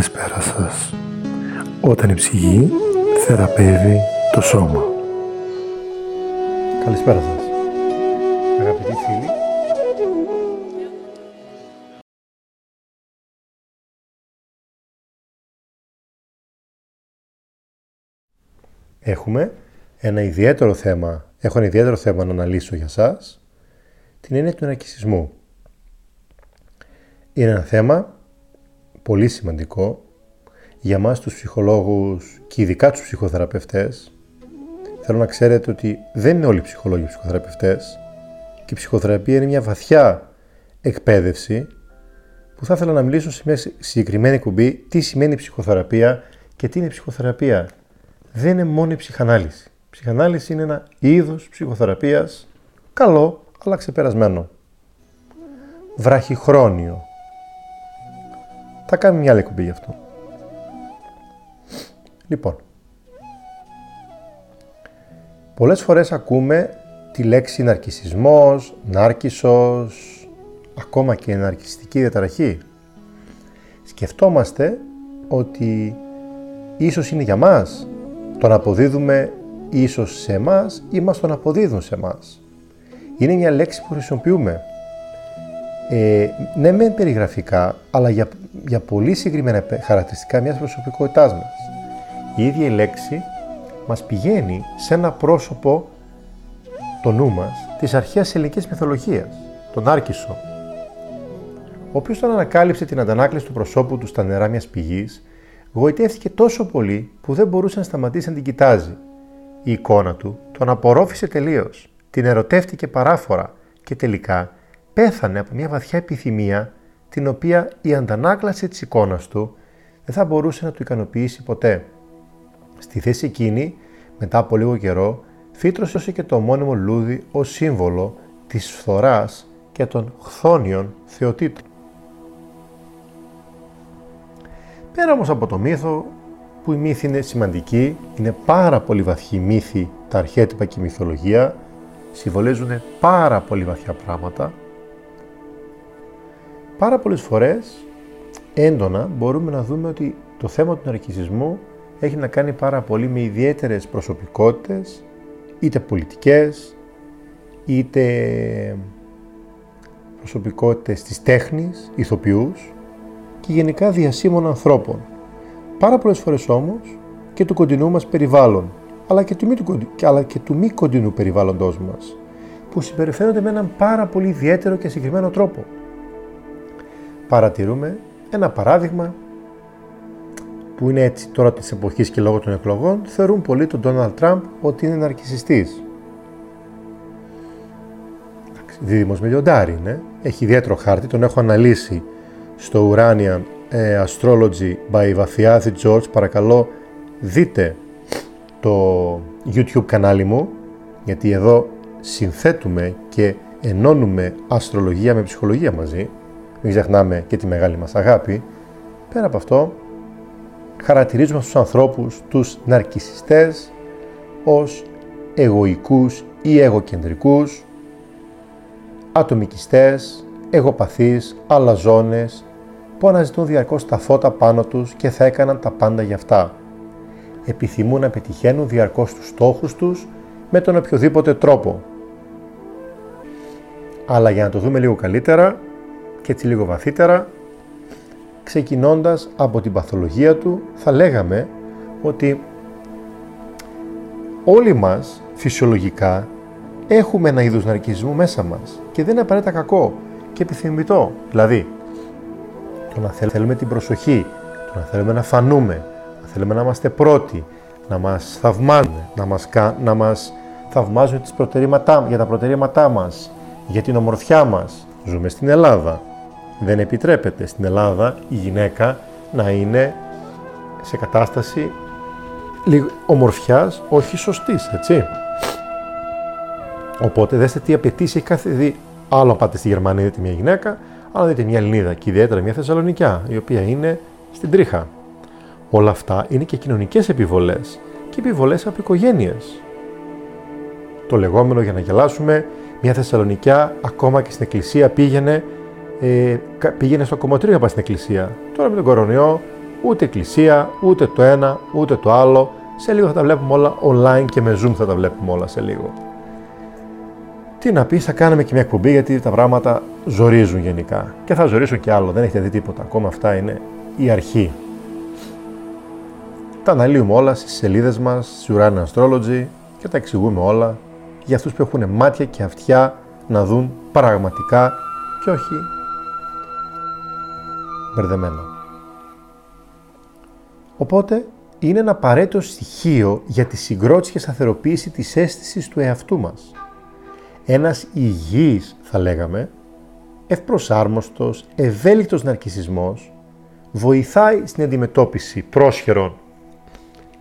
Καλησπέρα σας. Όταν η ψυχή θεραπεύει το σώμα. Καλησπέρα σας. Αγαπητοί φίλοι. Έχουμε ένα ιδιαίτερο θέμα, έχω ένα ιδιαίτερο θέμα να αναλύσω για σας, την έννοια του ναρκισισμού. Είναι ένα θέμα πολύ σημαντικό για μας τους ψυχολόγους και ειδικά τους ψυχοθεραπευτές. Θέλω να ξέρετε ότι δεν είναι όλοι οι ψυχολόγοι ψυχοθεραπευτές και η ψυχοθεραπεία είναι μια βαθιά εκπαίδευση που θα ήθελα να μιλήσω σε μια συγκεκριμένη κουμπί τι σημαίνει ψυχοθεραπεία και τι είναι ψυχοθεραπεία. Δεν είναι μόνο η ψυχανάλυση. Η ψυχανάλυση είναι ένα είδος ψυχοθεραπείας καλό αλλά ξεπερασμένο. Βραχυχρόνιο, θα κάνουμε μια άλλη κουμπί γι' αυτό. Λοιπόν, πολλές φορές ακούμε τη λέξη ναρκισισμός, νάρκισος, ακόμα και ναρκιστική διαταραχή. Σκεφτόμαστε ότι ίσως είναι για μας, τον αποδίδουμε ίσως σε εμάς ή μας τον αποδίδουν σε εμάς. Είναι μια λέξη που χρησιμοποιούμε. Ε, ναι, μεν περιγραφικά, αλλά για για πολύ συγκεκριμένα χαρακτηριστικά μιας προσωπικότητάς μας. Η ίδια η λέξη μας πηγαίνει σε ένα πρόσωπο το νου μας της αρχαίας ελληνικής μυθολογίας, τον Άρκισο, ο οποίος όταν ανακάλυψε την αντανάκληση του προσώπου του στα νερά μιας πηγής, γοητεύτηκε τόσο πολύ που δεν μπορούσε να σταματήσει να την κοιτάζει. Η εικόνα του τον απορρόφησε τελείως, την ερωτεύτηκε παράφορα και τελικά πέθανε από μια βαθιά επιθυμία την οποία η αντανάκλαση της εικόνας του δεν θα μπορούσε να του ικανοποιήσει ποτέ. Στη θέση εκείνη, μετά από λίγο καιρό, φύτρωσες και το μόνιμο λούδι ως σύμβολο της φθοράς και των χθόνιων θεοτήτων. Πέρα όμως από το μύθο, που η μύθη είναι σημαντική, είναι πάρα πολύ βαθιοί μύθοι, τα αρχέτυπα και η μυθολογία, συμβολίζουν πάρα πολύ βαθιά πράγματα, Πάρα πολλές φορές, έντονα, μπορούμε να δούμε ότι το θέμα του ναρκισισμού έχει να κάνει πάρα πολύ με ιδιαίτερες προσωπικότητες, είτε πολιτικές, είτε προσωπικότητες της τέχνης, ηθοποιούς και γενικά διασύμων ανθρώπων. Πάρα πολλές φορές όμως και του κοντινού μας περιβάλλον, αλλά και του μη, αλλά και του μη κοντινού περιβάλλοντός μας, που συμπεριφέρονται με έναν πάρα πολύ ιδιαίτερο και συγκεκριμένο τρόπο παρατηρούμε ένα παράδειγμα που είναι έτσι τώρα της εποχής και λόγω των εκλογών, θεωρούν πολύ τον Ντόναλτ Τραμπ ότι είναι ναρκισιστής. Δίδυμος με λιοντάρι είναι. Έχει ιδιαίτερο χάρτη, τον έχω αναλύσει στο Uranian ε, Astrology by Βαφιάδη George. Παρακαλώ δείτε το YouTube κανάλι μου, γιατί εδώ συνθέτουμε και ενώνουμε αστρολογία με ψυχολογία μαζί μην ξεχνάμε και τη μεγάλη μας αγάπη, πέρα από αυτό χαρακτηρίζουμε στους ανθρώπους τους ναρκισιστές ως εγωικούς ή εγωκεντρικούς, ατομικιστές, εγωπαθείς, αλαζόνες, που αναζητούν διαρκώς τα φώτα πάνω τους και θα έκαναν τα πάντα για αυτά. Επιθυμούν να πετυχαίνουν διαρκώς τους στόχους τους με τον οποιοδήποτε τρόπο. Αλλά για να το δούμε λίγο καλύτερα, και έτσι λίγο βαθύτερα, ξεκινώντας από την παθολογία του, θα λέγαμε ότι όλοι μας φυσιολογικά έχουμε ένα είδος ναρκισμού μέσα μας και δεν είναι απαραίτητα κακό και επιθυμητό. Δηλαδή, το να θέλουμε την προσοχή, το να θέλουμε να φανούμε, να θέλουμε να είμαστε πρώτοι, να μας θαυμάζουν, να μας, να μας θαυμάζουν τις προτερήματά, για τα προτερήματά μας, για την ομορφιά μας. Ζούμε στην Ελλάδα. Δεν επιτρέπεται στην Ελλάδα η γυναίκα να είναι σε κατάσταση ομορφιάς, όχι σωστής, έτσι. Οπότε δέστε τι απαιτήσει έχει κάθε δι. Άλλο πάτε στη Γερμανία δείτε μια γυναίκα, άλλο δείτε μια Ελληνίδα και ιδιαίτερα μια Θεσσαλονικιά, η οποία είναι στην τρίχα. Όλα αυτά είναι και κοινωνικές επιβολές και επιβολές από οικογένειες. Το λεγόμενο για να γελάσουμε, μια Θεσσαλονικιά ακόμα και στην εκκλησία πήγαινε ε, πήγαινε στο κομμωτήριο να πάει στην εκκλησία. Τώρα με τον κορονοϊό Ούτε εκκλησία, ούτε το ένα, ούτε το άλλο. Σε λίγο θα τα βλέπουμε όλα online και με Zoom θα τα βλέπουμε όλα σε λίγο. Τι να πεις, θα κάνουμε και μια εκπομπή γιατί τα πράγματα ζορίζουν γενικά. Και θα ζορίσουν και άλλο, δεν έχετε δει τίποτα. Ακόμα αυτά είναι η αρχή. Τα αναλύουμε όλα στις σελίδες μας, στη Uranian Astrology και τα εξηγούμε όλα για αυτούς που έχουν μάτια και αυτιά να δουν πραγματικά και όχι μπερδεμένα. Οπότε είναι ένα απαραίτητο στοιχείο για τη συγκρότηση και σταθεροποίηση της αίσθησης του εαυτού μας. Ένας υγιής, θα λέγαμε, ευπροσάρμοστος, ευέλικτος ναρκισισμός βοηθάει στην αντιμετώπιση πρόσχερων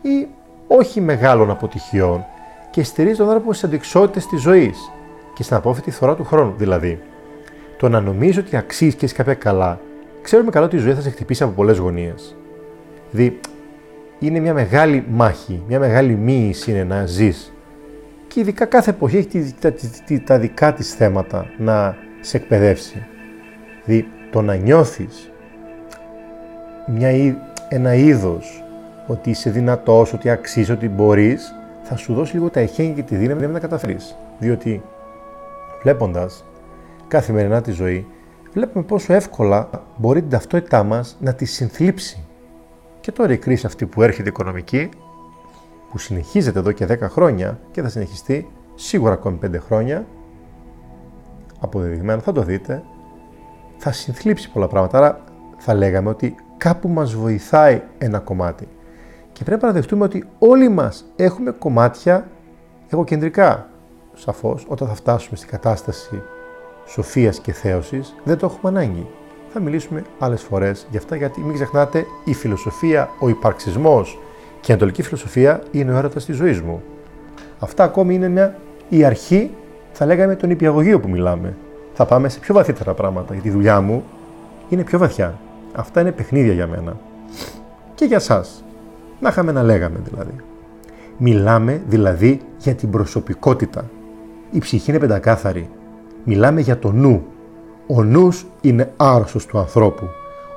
ή όχι μεγάλων αποτυχιών και στηρίζει τον άνθρωπο στις αντικσότητες της ζωής και στην απόφυτη θωρά του χρόνου. Δηλαδή, το να νομίζει ότι αξίζει και έχει κάποια καλά, ξέρουμε καλά ότι η ζωή θα σε χτυπήσει από πολλές γωνίες. Δηλαδή, είναι μια μεγάλη μάχη, μια μεγάλη μοίηση είναι να ζεις. Και ειδικά κάθε εποχή έχει τα, τα, τα δικά της θέματα να σε εκπαιδεύσει. Δηλαδή, το να νιώθεις ένα είδος ότι είσαι δυνατός, ότι αξίζεις, ότι μπορείς, θα σου δώσει λίγο τα εχέγγυα και τη δύναμη να τα καταφέρεις. Διότι βλέποντας καθημερινά τη ζωή, βλέπουμε πόσο εύκολα μπορεί την ταυτότητά μας να τη συνθλίψει. Και τώρα η κρίση αυτή που έρχεται οικονομική, που συνεχίζεται εδώ και 10 χρόνια και θα συνεχιστεί σίγουρα ακόμη 5 χρόνια, αποδεδειγμένο θα το δείτε, θα συνθλίψει πολλά πράγματα. Άρα θα λέγαμε ότι κάπου μας βοηθάει ένα κομμάτι. Και πρέπει να δεχτούμε ότι όλοι μας έχουμε κομμάτια εγωκεντρικά. Σαφώς, όταν θα φτάσουμε στην κατάσταση σοφίας και θέωσης, δεν το έχουμε ανάγκη. Θα μιλήσουμε άλλες φορές γι' αυτά, γιατί μην ξεχνάτε, η φιλοσοφία, ο υπαρξισμός και η ανατολική φιλοσοφία είναι ο έρωτας της ζωής μου. Αυτά ακόμη είναι μια, η αρχή, θα λέγαμε, τον υπηαγωγείο που μιλάμε. Θα πάμε σε πιο βαθύτερα πράγματα, γιατί η δουλειά μου είναι πιο βαθιά. Αυτά είναι παιχνίδια για μένα. Και για σας. Να είχαμε να λέγαμε δηλαδή. Μιλάμε δηλαδή για την προσωπικότητα. Η ψυχή είναι πεντακάθαρη. Μιλάμε για το νου. Ο νους είναι άρρωστος του ανθρώπου.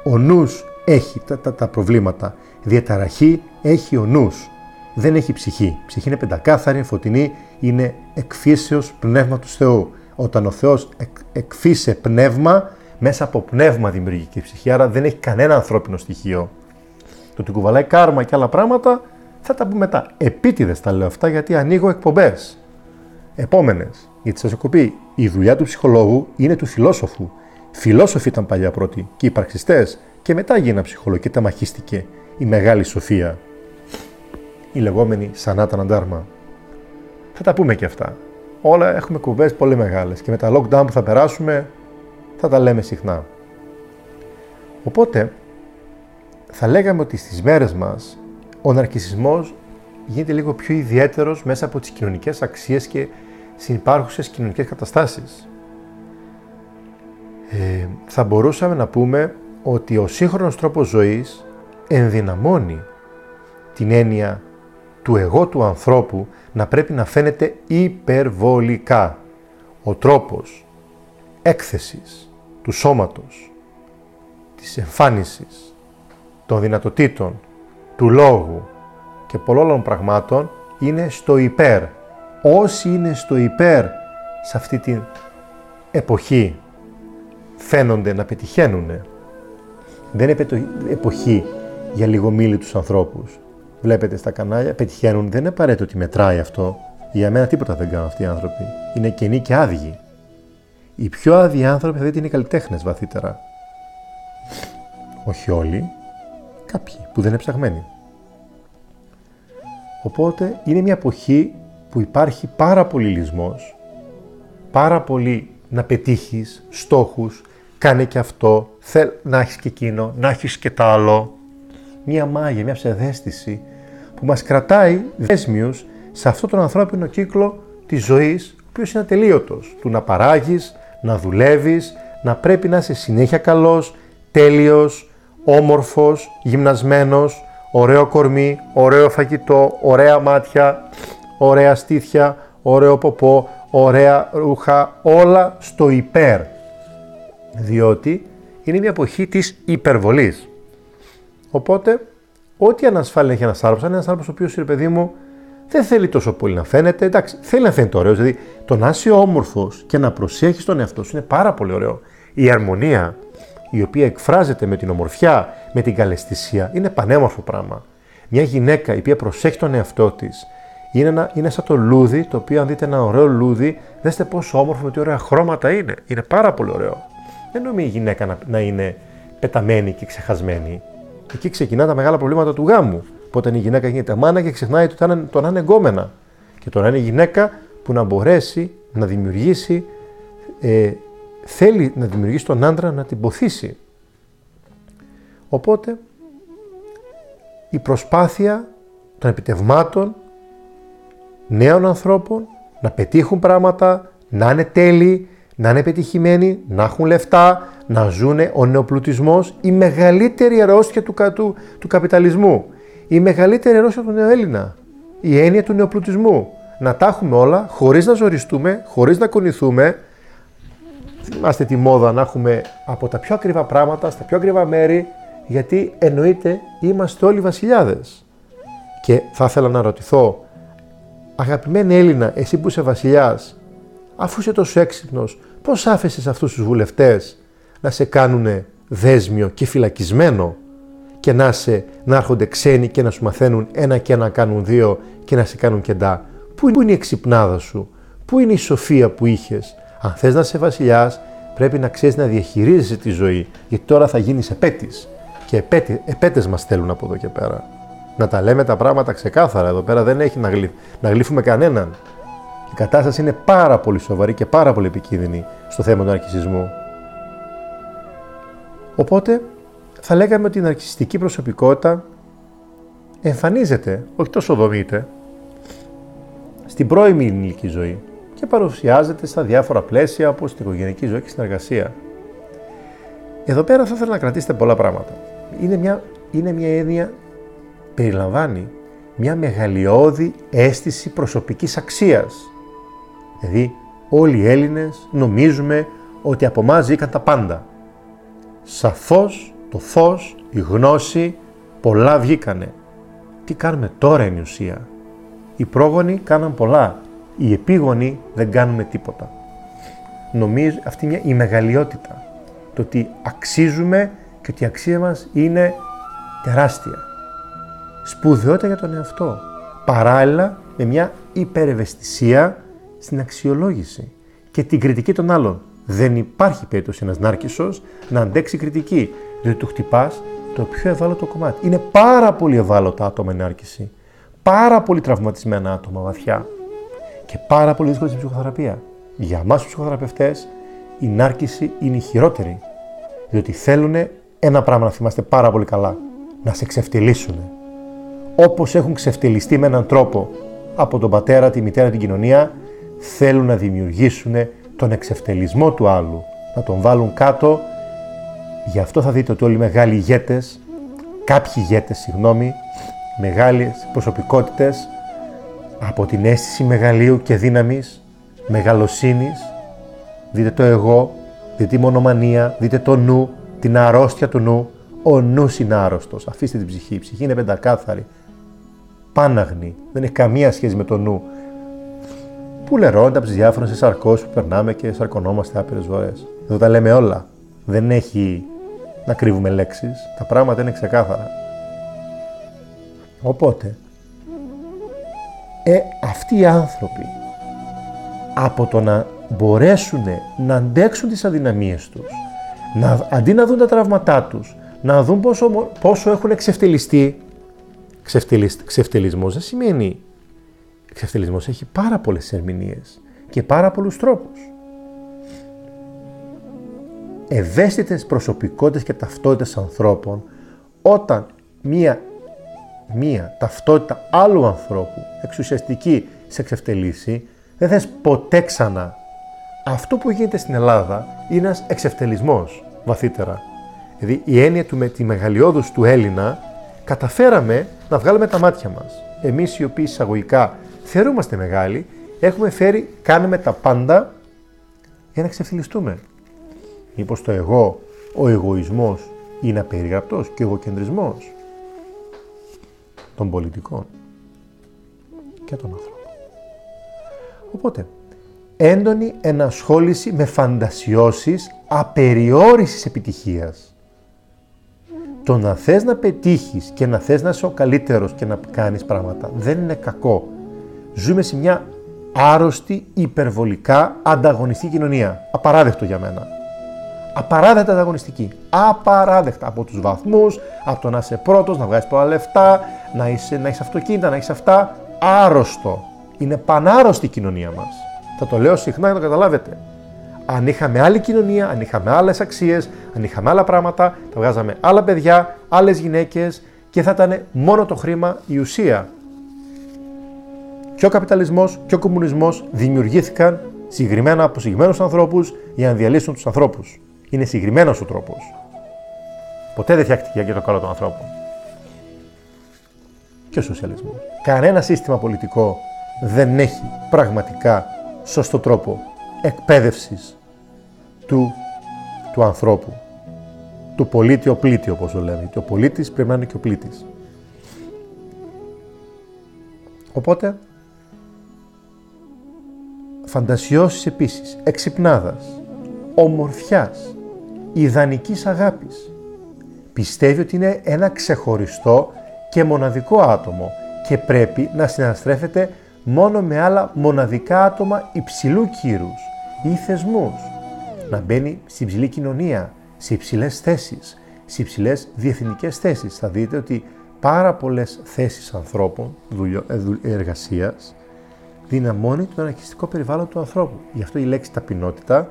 Ο νους έχει τα, τα, τα προβλήματα. Διαταραχή έχει ο νους. Δεν έχει ψυχή. Η ψυχή είναι πεντακάθαρη, φωτεινή, είναι εκφύσεως πνεύμα του Θεού. Όταν ο Θεός εκ, εκφύσε πνεύμα, μέσα από πνεύμα δημιουργική ψυχή, άρα δεν έχει κανένα ανθρώπινο στοιχείο. Το ότι κουβαλάει κάρμα και άλλα πράγματα θα τα πούμε μετά. Επίτηδες τα λέω αυτά γιατί ανοίγω εκπομπές. Επόμενες. Γιατί σας έχω πει, η δουλειά του ψυχολόγου είναι του φιλόσοφου. Φιλόσοφοι ήταν παλιά πρώτοι και υπαρξιστές και μετά γίνανε ψυχολόγοι και τα μαχίστηκε η μεγάλη σοφία. Η λεγόμενη Σανάτα Ντάρμα. Θα τα πούμε και αυτά. Όλα έχουμε κουβές πολύ μεγάλες και με τα lockdown που θα περάσουμε θα τα λέμε συχνά. Οπότε, θα λέγαμε ότι στις μέρες μας ο ναρκισισμός γίνεται λίγο πιο ιδιαίτερος μέσα από τις κοινωνικές αξίες και συνυπάρχουσες κοινωνικές καταστάσεις. Ε, θα μπορούσαμε να πούμε ότι ο σύγχρονος τρόπος ζωής ενδυναμώνει την έννοια του εγώ του ανθρώπου να πρέπει να φαίνεται υπερβολικά. Ο τρόπος έκθεσης του σώματος, της εμφάνισης, των δυνατοτήτων, του λόγου και πολλών πραγμάτων είναι στο υπέρ. Όσοι είναι στο υπέρ σε αυτή την εποχή φαίνονται να πετυχαίνουν. Δεν είναι εποχή για λιγομίλη τους ανθρώπους. Βλέπετε στα κανάλια, πετυχαίνουν. Δεν είναι απαραίτητο ότι μετράει αυτό. Για μένα τίποτα δεν κάνουν αυτοί οι άνθρωποι. Είναι κενοί και άδειοι. Οι πιο άδειοι άνθρωποι θα δείτε είναι οι καλλιτέχνες βαθύτερα. Όχι όλοι, κάποιοι που δεν είναι ψαγμένοι. Οπότε είναι μια εποχή που υπάρχει πάρα πολύ λυσμός, πάρα πολύ να πετύχεις στόχους, κάνε και αυτό, θέλ να έχεις και εκείνο, να έχεις και το άλλο. Μια μάγια, μια ψευδέστηση που μας κρατάει δέσμιους σε αυτόν τον ανθρώπινο κύκλο της ζωής, ο οποίος είναι ατελείωτος, του να παράγεις, να δουλεύεις, να πρέπει να είσαι συνέχεια καλός, τέλειος, όμορφος, γυμνασμένος, ωραίο κορμί, ωραίο φαγητό, ωραία μάτια, ωραία στήθια, ωραίο ποπό, ωραία ρούχα, όλα στο υπέρ. Διότι είναι μια εποχή της υπερβολής. Οπότε, ό,τι ανασφάλεια έχει ένας άνθρωπος, αν είναι ένας άνθρωπος ο οποίος, ρε παιδί μου, δεν θέλει τόσο πολύ να φαίνεται. Εντάξει, θέλει να φαίνεται ωραίο. Δηλαδή, το να είσαι όμορφος και να προσέχεις τον εαυτό σου είναι πάρα πολύ ωραίο. Η αρμονία, η οποία εκφράζεται με την ομορφιά, με την καλαισθησία, είναι πανέμορφο πράγμα. Μια γυναίκα η οποία προσέχει τον εαυτό της, είναι, ένα, είναι σαν το λούδι, το οποίο αν δείτε ένα ωραίο λούδι, δέστε πόσο όμορφο με τι ωραία χρώματα είναι. Είναι πάρα πολύ ωραίο. Δεν νομίζει η γυναίκα να, να είναι πεταμένη και ξεχασμένη. Εκεί ξεκινά τα μεγάλα προβλήματα του γάμου. Όταν η γυναίκα γίνεται μάνα και ξεχνάει το, το, το να είναι εγκόμενα. Και το να είναι γυναίκα που να μπορέσει να δημιουργήσει, ε, θέλει να δημιουργήσει τον άντρα να την ποθήσει. Οπότε η προσπάθεια των επιτευμάτων νέων ανθρώπων να πετύχουν πράγματα, να είναι τέλειοι, να είναι πετυχημένοι, να έχουν λεφτά, να ζουν ο νεοπλουτισμός, η μεγαλύτερη αρρώστια του, του, του καπιταλισμού, η μεγαλύτερη αρρώστια του νεοέλληνα, η έννοια του νεοπλουτισμού. Να τα έχουμε όλα χωρίς να ζοριστούμε, χωρίς να κονηθούμε. Θυμάστε τη μόδα να έχουμε από τα πιο ακριβά πράγματα στα πιο ακριβά μέρη, γιατί εννοείται είμαστε όλοι βασιλιάδες. Και θα ήθελα να ρωτηθώ, αγαπημένη Έλληνα, εσύ που είσαι βασιλιάς, αφού είσαι τόσο έξυπνος, πώς άφησε αυτούς τους βουλευτές να σε κάνουν δέσμιο και φυλακισμένο και να, σε, να έρχονται ξένοι και να σου μαθαίνουν ένα και ένα κάνουν δύο και να σε κάνουν κεντά. Πού είναι η εξυπνάδα σου, πού είναι η σοφία που είχες; Αν θες να είσαι βασιλιάς, πρέπει να ξέρεις να διαχειρίζεσαι τη ζωή, γιατί τώρα θα γίνεις επέτης. Και επέτη, επέτες μας θέλουν από εδώ και πέρα. Να τα λέμε τα πράγματα ξεκάθαρα. Εδώ πέρα δεν έχει να, να γλύφουμε κανέναν. Η κατάσταση είναι πάρα πολύ σοβαρή και πάρα πολύ επικίνδυνη στο θέμα του ναρκισισμού. Οπότε θα λέγαμε ότι η ναρκιστική προσωπικότητα εμφανίζεται, όχι τόσο δομείται, στην πρώιμη ηλική ζωή και παρουσιάζεται στα διάφορα πλαίσια όπως στην οικογενειακή ζωή και στην εργασία. Εδώ πέρα θα ήθελα να κρατήσετε πολλά πράγματα. Είναι μια, είναι μια έννοια, περιλαμβάνει μια μεγαλειώδη αίσθηση προσωπικής αξίας Δηλαδή όλοι οι Έλληνες νομίζουμε ότι από εμάς βγήκαν τα πάντα. Σαφώς το φως, η γνώση, πολλά βγήκανε. Τι κάνουμε τώρα είναι η ουσία; Οι πρόγονοι κάναν πολλά, οι επίγονοι δεν κάνουμε τίποτα. Νομίζω αυτή μια η μεγαλειότητα. Το ότι αξίζουμε και ότι η αξία μας είναι τεράστια. Σπουδαιότητα για τον εαυτό. Παράλληλα με μια υπερευαισθησία στην αξιολόγηση και την κριτική των άλλων. Δεν υπάρχει περίπτωση ένας νάρκισο να αντέξει κριτική, διότι του χτυπάς το πιο ευάλωτο κομμάτι. Είναι πάρα πολύ ευάλωτα άτομα η νάρκηση. Πάρα πολύ τραυματισμένα άτομα βαθιά. Και πάρα πολύ δύσκολη στην ψυχοθεραπεία. Για εμάς τους ψυχοθεραπευτές, η νάρκηση είναι η χειρότερη. Διότι θέλουν ένα πράγμα να θυμάστε πάρα πολύ καλά. Να σε ξεφτυλίσουν. Όπως έχουν ξεφτυλιστεί με έναν τρόπο από τον πατέρα, τη μητέρα, την κοινωνία, θέλουν να δημιουργήσουν τον εξευτελισμό του άλλου, να τον βάλουν κάτω. Γι' αυτό θα δείτε ότι όλοι οι μεγάλοι ηγέτες, κάποιοι ηγέτες, συγγνώμη, μεγάλες προσωπικότητες, από την αίσθηση μεγαλείου και δύναμης, μεγαλοσύνης, δείτε το εγώ, δείτε τη μονομανία, δείτε το νου, την αρρώστια του νου. Ο νους είναι άρρωστος, αφήστε την ψυχή, η ψυχή είναι πεντακάθαρη, πάναγνη, δεν έχει καμία σχέση με το νου που λερώνται από τις διάφορες σαρκώσεις που περνάμε και σαρκωνόμαστε άπειρες φορέ. Εδώ τα λέμε όλα. Δεν έχει να κρύβουμε λέξεις. Τα πράγματα είναι ξεκάθαρα. Οπότε, ε, αυτοί οι άνθρωποι από το να μπορέσουν να αντέξουν τις αδυναμίες τους, να, αντί να δουν τα τραύματά τους, να δουν πόσο, πόσο έχουν εξευτελιστεί, ξεφτελισμός δεν σημαίνει εξευτελισμός έχει πάρα πολλές ερμηνείες και πάρα πολλούς τρόπους. Ευαίσθητες προσωπικότητες και ταυτότητες ανθρώπων όταν μία, μία ταυτότητα άλλου ανθρώπου εξουσιαστική σε εξευτελίσει δεν θες ποτέ ξανά. Αυτό που γίνεται στην Ελλάδα είναι ένας εξευτελισμός βαθύτερα. Δηλαδή η έννοια του με τη μεγαλειώδους του Έλληνα καταφέραμε να βγάλουμε τα μάτια μας. Εμείς οι οποίοι εισαγωγικά θεωρούμαστε μεγάλοι, έχουμε φέρει, κάνουμε τα πάντα για να ξεφυλιστούμε. Μήπως το εγώ, ο εγωισμός είναι απεριγραπτός και ο εγωκεντρισμός. των πολιτικών και των ανθρώπων. Οπότε, έντονη ενασχόληση με φαντασιώσεις απεριόρισης επιτυχίας. Το να θες να πετύχεις και να θες να είσαι ο καλύτερος και να κάνεις πράγματα δεν είναι κακό. Ζούμε σε μια άρρωστη, υπερβολικά ανταγωνιστική κοινωνία. Απαράδεκτο για μένα. Απαράδεκτα ανταγωνιστική. Απαράδεκτα από τους βαθμούς, από το να είσαι πρώτος, να βγάζεις πολλά λεφτά, να, είσαι, να έχεις αυτοκίνητα, να έχεις αυτά. Άρρωστο. Είναι πανάρρωστη η κοινωνία μας. Θα το λέω συχνά για να το καταλάβετε. Αν είχαμε άλλη κοινωνία, αν είχαμε άλλες αξίες, αν είχαμε άλλα πράγματα, θα βγάζαμε άλλα παιδιά, άλλες γυναίκες και θα ήταν μόνο το χρήμα η ουσία. Και ο καπιταλισμός και ο κομμουνισμός δημιουργήθηκαν συγκεκριμένα από συγκεκριμένους ανθρώπους για να διαλύσουν τους ανθρώπους. Είναι συγκεκριμένος ο τρόπος. Ποτέ δεν φτιάχτηκε για το καλό των ανθρώπων. Και ο σοσιαλισμός. Κανένα σύστημα πολιτικό δεν έχει πραγματικά σωστό τρόπο εκπαίδευσης του, του ανθρώπου. Του πολίτη ο πλήτη όπως το λέμε. Και ο πολίτης πρέπει να είναι και ο πλήτης. Οπότε, φαντασιώσεις επίσης, εξυπνάδας, ομορφιάς, ιδανικής αγάπης. Πιστεύει ότι είναι ένα ξεχωριστό και μοναδικό άτομο και πρέπει να συναστρέφεται μόνο με άλλα μοναδικά άτομα υψηλού κύρους ή θεσμούς. Να μπαίνει στην υψηλή κοινωνία, σε υψηλές θέσεις, σε υψηλές διευθυντικές θέσεις. Θα δείτε ότι πάρα πολλές θέσεις ανθρώπων, ε, εργασίας, δυναμώνει το αναρχιστικό περιβάλλον του ανθρώπου. Γι' αυτό η λέξη ταπεινότητα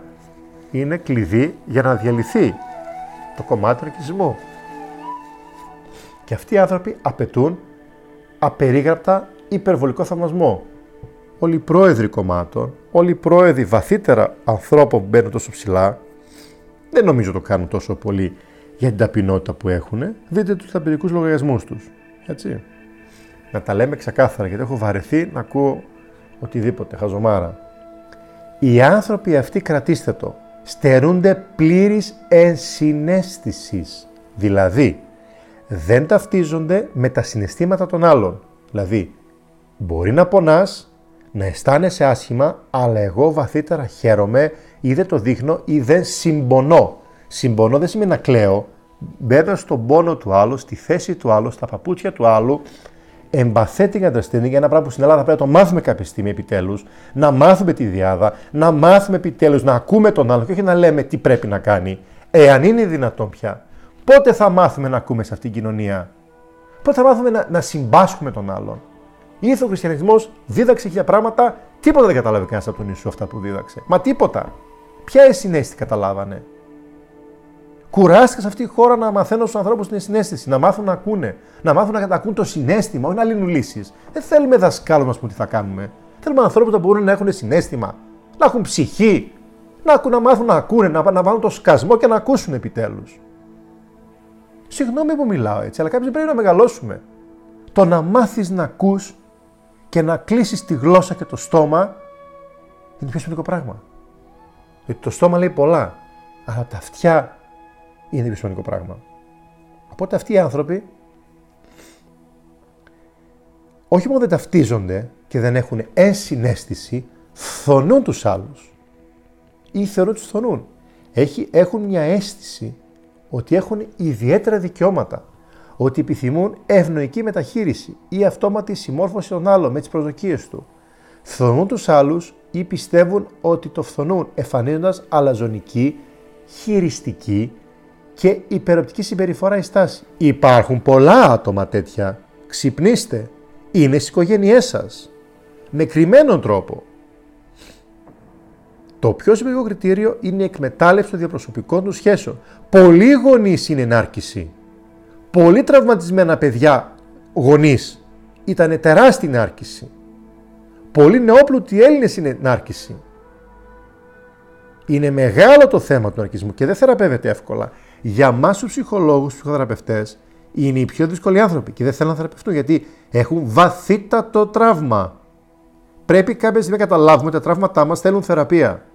είναι κλειδί για να διαλυθεί το κομμάτι του αρκισμού. Και αυτοί οι άνθρωποι απαιτούν απερίγραπτα υπερβολικό θαυμασμό. Όλοι οι πρόεδροι κομμάτων, όλοι οι πρόεδροι βαθύτερα ανθρώπων που μπαίνουν τόσο ψηλά, δεν νομίζω το κάνουν τόσο πολύ για την ταπεινότητα που έχουν. Δείτε τους ταπεινικούς λογαριασμούς τους. Έτσι. Να τα λέμε ξεκάθαρα, γιατί έχω βαρεθεί να ακούω οτιδήποτε, χαζομάρα. Οι άνθρωποι αυτοί, κρατήστε το, στερούνται πλήρης ενσυναίσθησης. Δηλαδή, δεν ταυτίζονται με τα συναισθήματα των άλλων. Δηλαδή, μπορεί να πονάς, να αισθάνεσαι άσχημα, αλλά εγώ βαθύτερα χαίρομαι ή δεν το δείχνω ή δεν συμπονώ. Συμπονώ δεν σημαίνει να κλαίω. Μπαίνω στον πόνο του άλλου, στη θέση του άλλου, στα παπούτσια του άλλου, empathetic understanding για ένα πράγμα που στην Ελλάδα πρέπει να το μάθουμε κάποια στιγμή επιτέλους, να μάθουμε τη διάδα, να μάθουμε επιτέλους να ακούμε τον άλλον και όχι να λέμε τι πρέπει να κάνει. Εάν είναι δυνατόν πια, πότε θα μάθουμε να ακούμε σε αυτήν την κοινωνία, πότε θα μάθουμε να, να συμπάσχουμε τον άλλον; Ήρθε ο χριστιανισμός, δίδαξε χίλια πράγματα, τίποτα δεν κατάλαβε κανένας από τον Ιησού αυτά που δίδαξε. Μα τίποτα. Ποια συνέστηση καταλάβανε; Κουράστηκα σε αυτή τη χώρα να μαθαίνω στους ανθρώπους την συνέστηση, να μάθουν να ακούνε, να μάθουν να κατακούν το συνέστημα, όχι να λύνουν λύσεις. Δεν θέλουμε δασκάλους μα που τι θα κάνουμε. Θέλουμε ανθρώπους που μπορούν να έχουν συνέστημα, να έχουν ψυχή, να, ακούν, να μάθουν να ακούνε, να, να βάλουν το σκασμό και να ακούσουν επιτέλους. Συγγνώμη που μιλάω έτσι, αλλά κάποιοι πρέπει να μεγαλώσουμε. Το να μάθεις να ακούς και να κλείσει τη γλώσσα και το στόμα είναι πιο σημαντικό πράγμα. Γιατί το στόμα λέει πολλά, αλλά τα αυτιά είναι πιο σημαντικό πράγμα. Οπότε αυτοί οι άνθρωποι όχι μόνο δεν ταυτίζονται και δεν έχουν ενσυναίσθηση, φθονούν τους άλλους ή θεωρούν τους φθονούν. Έχει, έχουν μια αίσθηση ότι έχουν ιδιαίτερα δικαιώματα, ότι επιθυμούν ευνοϊκή μεταχείριση ή αυτόματη συμμόρφωση των άλλων με τις προσδοκίες του. Φθονούν τους άλλους ή πιστεύουν ότι το φθονούν εμφανίζοντας αλαζονική, χειριστική και υπεροπτική συμπεριφορά η στάση. Υπάρχουν πολλά άτομα τέτοια. Ξυπνήστε. Είναι στις οικογένειές σας. Με κρυμμένο τρόπο. Το πιο σημαντικό κριτήριο είναι η εκμετάλλευση των διαπροσωπικών τους σχέσεων. Πολλοί γονείς είναι ενάρκηση. Πολύ τραυματισμένα παιδιά γονείς ήταν τεράστια ενάρκηση. Πολλοί νεόπλουτοι Έλληνες είναι ενάρκηση. Είναι μεγάλο το θέμα του αρκισμού και δεν θεραπεύεται εύκολα για εμά τους ψυχολόγους, τους ψυχοθεραπευτές, είναι οι πιο δύσκολοι άνθρωποι και δεν θέλουν να θεραπευτούν γιατί έχουν βαθύτατο τραύμα. Πρέπει κάποια στιγμή να καταλάβουμε ότι τα τραύματά μας θέλουν θεραπεία.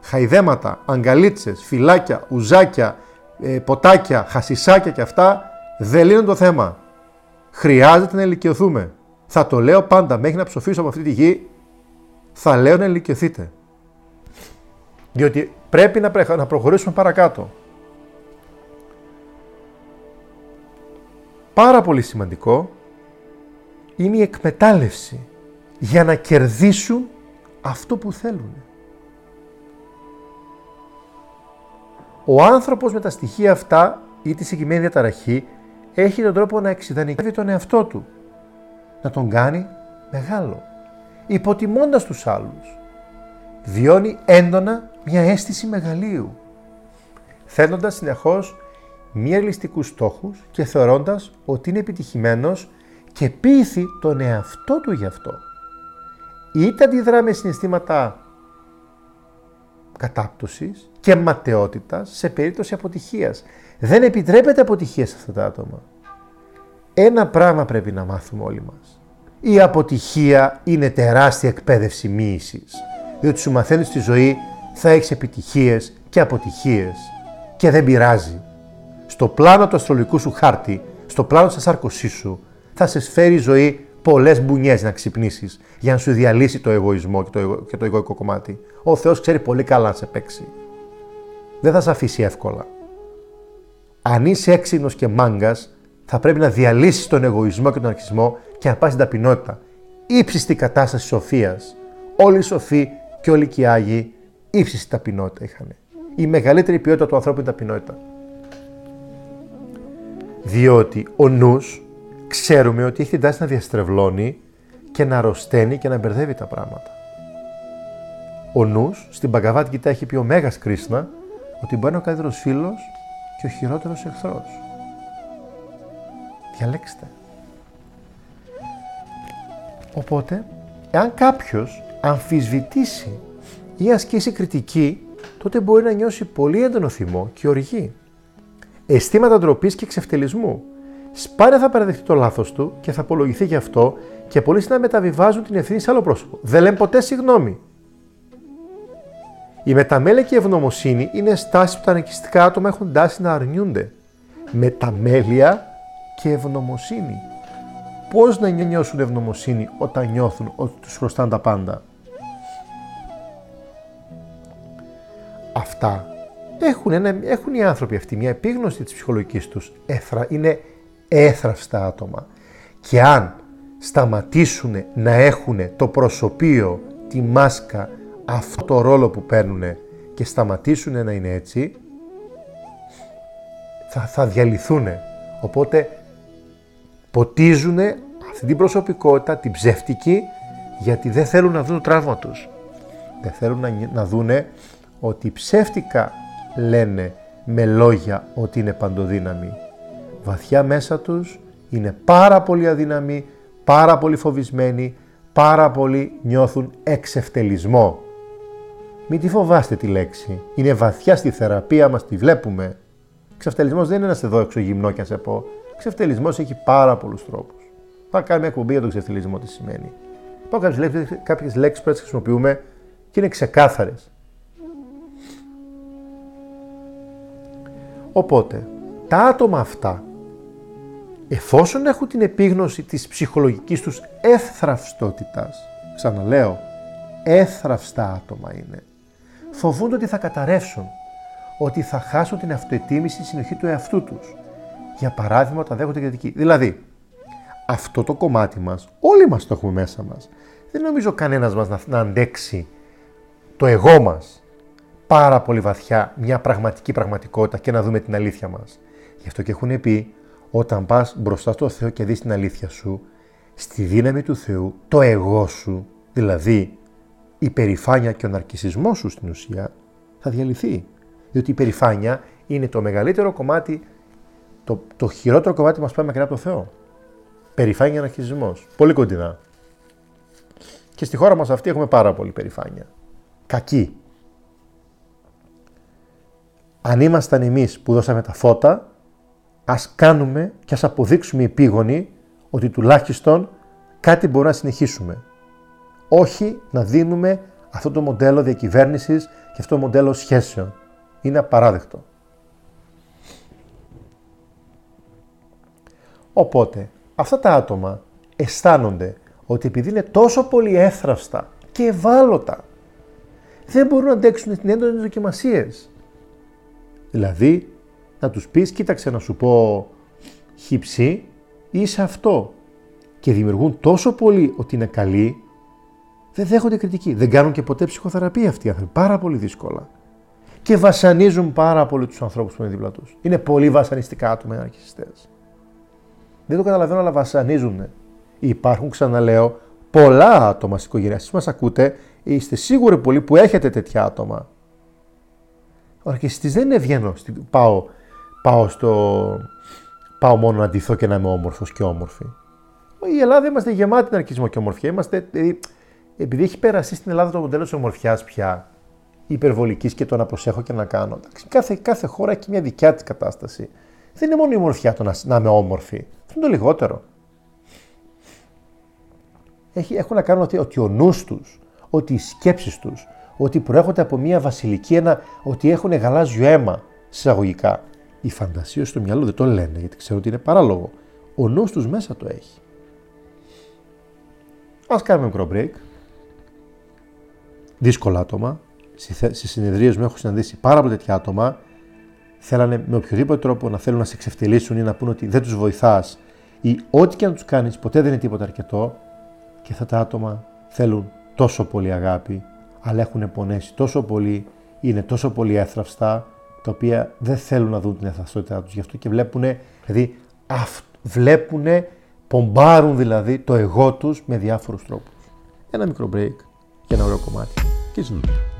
Χαϊδέματα, αγκαλίτσες, φυλάκια, ουζάκια, ε, ποτάκια, χασισάκια και αυτά δεν λύνουν το θέμα. Χρειάζεται να ηλικιωθούμε. Θα το λέω πάντα, μέχρι να ψοφήσω από αυτή τη γη, θα λέω να ηλικιωθείτε. Διότι πρέπει να προχωρήσουμε παρακάτω. Πάρα πολύ σημαντικό είναι η εκμετάλλευση για να κερδίσουν αυτό που θέλουν. Ο άνθρωπος με τα στοιχεία αυτά ή τη συγκεκριμένη διαταραχή έχει τον τρόπο να εξειδανικεύει τον εαυτό του. Να τον κάνει μεγάλο. Υποτιμώντας τους άλλους. Βιώνει έντονα μια αίσθηση μεγαλείου. Θέτοντας συνεχώς μη ρεαλιστικούς στόχους και θεωρώντας ότι είναι επιτυχημένος και πείθει τον εαυτό του γι' αυτό. Είτε αντιδρά με συναισθήματα κατάπτωσης και ματαιότητας σε περίπτωση αποτυχίας. Δεν επιτρέπεται αποτυχία σε αυτά τα άτομα. Ένα πράγμα πρέπει να μάθουμε όλοι μας. Η αποτυχία είναι τεράστια εκπαίδευση μοίησης. Διότι σου μαθαίνεις στη ζωή θα έχεις επιτυχίες και αποτυχίες. Και δεν πειράζει. Στο πλάνο του αστρολογικού σου χάρτη, στο πλάνο της ασάρκωσής σου, θα σε σφέρει η ζωή πολλές μπουνιές να ξυπνήσεις για να σου διαλύσει το εγωισμό και το, εγω... και το εγωικό κομμάτι. Ο Θεός ξέρει πολύ καλά να σε παίξει. Δεν θα σε αφήσει εύκολα. Αν είσαι έξυπνος και μάγκας, θα πρέπει να διαλύσεις τον εγωισμό και τον αρχισμό και να πας στην ταπεινότητα. Ήψιστη κατάσταση σοφίας. Όλοι οι σοφοί και όλοι οι άγιοι ύψιστη ταπεινότητα είχαν. Η μεγαλύτερη ποιότητα του ανθρώπου είναι η ταπεινότητα. Διότι ο νους ξέρουμε ότι έχει την τάση να διαστρεβλώνει και να αρρωσταίνει και να μπερδεύει τα πράγματα. Ο νους στην Παγκαβάτη Κιτά έχει πει ο Μέγας Κρίσνα ότι μπορεί να είναι ο καλύτερος φίλος και ο χειρότερος εχθρός. Διαλέξτε. Οπότε, εάν κάποιος αμφισβητήσει ή ασκήσει κριτική, τότε μπορεί να νιώσει πολύ έντονο θυμό και οργή. Αισθήματα ντροπής και εξευτελισμού σπάνια θα παραδεχτεί το λάθος του και θα απολογηθεί γι' αυτό και πολλοί συχνά μεταβιβάζουν την ευθύνη σε άλλο πρόσωπο. Δεν λένε ποτέ συγγνώμη. Η μεταμέλεια και η ευγνωμοσύνη είναι στάσεις που τα ανεκιστικά άτομα έχουν τάση να αρνιούνται. Μεταμέλεια και ευγνωμοσύνη. Πώς να νιώσουν ευγνωμοσύνη όταν νιώθουν ότι τους χρωστάνε τα πάντα; Αυτά έχουν, ένα, έχουν οι άνθρωποι αυτοί μια επίγνωση της ψυχολογικής τους έθρα, είναι έθραυστα άτομα. Και αν σταματήσουν να έχουν το προσωπείο, τη μάσκα, αυτό το ρόλο που παίρνουν και σταματήσουν να είναι έτσι, θα, θα διαλυθούν. Οπότε ποτίζουν αυτή την προσωπικότητα, την ψεύτικη, γιατί δεν θέλουν να δουν το τραύμα τους. Δεν θέλουν να, να δούνε ότι ψεύτικα λένε με λόγια ότι είναι παντοδύναμοι βαθιά μέσα τους είναι πάρα πολύ αδύναμοι, πάρα πολύ φοβισμένοι, πάρα πολύ νιώθουν εξευτελισμό. Μην τη φοβάστε τη λέξη. Είναι βαθιά στη θεραπεία μας, τη βλέπουμε. Εξευτελισμός δεν είναι να σε δω έξω γυμνό και να σε πω. Εξευτελισμός έχει πάρα πολλούς τρόπους. Θα κάνουμε μια εκπομπή για τον εξευτελισμό τι σημαίνει. Υπάρχουν κάποιες λέξεις, που έτσι χρησιμοποιούμε και είναι ξεκάθαρες. Οπότε, τα άτομα αυτά εφόσον έχουν την επίγνωση της ψυχολογικής τους εύθραυστότητας, ξαναλέω, εύθραυστα άτομα είναι, φοβούνται ότι θα καταρρεύσουν, ότι θα χάσουν την αυτοετίμηση τη συνοχή του εαυτού τους. Για παράδειγμα, όταν δέχονται κριτική. Δηλαδή, αυτό το κομμάτι μας, όλοι μας το έχουμε μέσα μας. Δεν νομίζω κανένας μας να, να αντέξει το εγώ μας πάρα πολύ βαθιά μια πραγματική πραγματικότητα και να δούμε την αλήθεια μας. Γι' αυτό και έχουν πει όταν πας μπροστά στο Θεό και δεις την αλήθεια σου, στη δύναμη του Θεού, το εγώ σου, δηλαδή η περηφάνεια και ο ναρκισισμός σου στην ουσία, θα διαλυθεί. Διότι η περηφάνεια είναι το μεγαλύτερο κομμάτι, το, το χειρότερο κομμάτι που μας πάει μακριά από το Θεό. Περηφάνεια και ναρκισισμός. Πολύ κοντινά. Και στη χώρα μας αυτή έχουμε πάρα πολύ περηφάνεια. Κακή. Αν ήμασταν εμείς που δώσαμε τα φώτα, ας κάνουμε και ας αποδείξουμε επίγονοι ότι τουλάχιστον κάτι μπορούμε να συνεχίσουμε. Όχι να δίνουμε αυτό το μοντέλο διακυβέρνησης και αυτό το μοντέλο σχέσεων. Είναι απαράδεκτο. Οπότε, αυτά τα άτομα αισθάνονται ότι επειδή είναι τόσο πολύ εύθραυστα και ευάλωτα, δεν μπορούν να αντέξουν την έντονη δοκιμασίες. Δηλαδή, να τους πεις, κοίταξε να σου πω χυψή, είσαι αυτό. Και δημιουργούν τόσο πολύ ότι είναι καλοί, δεν δέχονται κριτική. Δεν κάνουν και ποτέ ψυχοθεραπεία αυτοί οι άνθρωποι. Πάρα πολύ δύσκολα. Και βασανίζουν πάρα πολύ τους ανθρώπους που είναι δίπλα τους. Είναι πολύ βασανιστικά άτομα οι αναρχιστές. Δεν το καταλαβαίνω, αλλά βασανίζουν. Υπάρχουν, ξαναλέω, πολλά άτομα στην οικογένεια. Εσεί μας ακούτε, είστε σίγουροι πολλοί που έχετε τέτοια άτομα. Ο αρχιστή δεν είναι βγαίνω. Πάω, πάω, στο, πάω μόνο να ντυθώ και να είμαι όμορφος και όμορφη. Η Ελλάδα είμαστε γεμάτοι ναρκισμό και ομορφιά. Είμαστε, δηλαδή, επειδή έχει περάσει στην Ελλάδα το μοντέλο της ομορφιάς πια, υπερβολικής και το να προσέχω και να κάνω. Κάθε, κάθε χώρα έχει μια δικιά της κατάσταση. Δεν είναι μόνο η ομορφιά το να, να είμαι όμορφη. Αυτό είναι το λιγότερο. Έχει, έχουν να κάνουν ότι, ότι ο νους τους, ότι οι σκέψεις τους, ότι προέρχονται από μια βασιλική, ένα, ότι έχουν γαλάζιο αίμα, συσσαγωγικά. Οι φαντασίες στο μυαλό δεν το λένε, γιατί ξέρουν ότι είναι παράλογο. Ο νους τους μέσα το έχει. Ας κάνουμε μικρό break. Δύσκολα άτομα. Στι συνεδρίες μου έχω συναντήσει πάρα πολλά τέτοια άτομα. Θέλανε με οποιοδήποτε τρόπο να θέλουν να σε εξευτελίσουν ή να πούνε ότι δεν τους βοηθάς ή ό,τι και να τους κάνεις, ποτέ δεν είναι τίποτα αρκετό. Και αυτά τα άτομα θέλουν τόσο πολύ αγάπη, αλλά έχουν πονέσει τόσο πολύ, είναι τόσο πολύ έθραυστα, τα οποία δεν θέλουν να δουν την εθραυστότητά τους. Γι' αυτό και βλέπουν, δηλαδή, βλέπουν, πομπάρουν δηλαδή το εγώ τους με διάφορους τρόπους. Ένα μικρό break και ένα ωραίο κομμάτι. Και συνέχεια.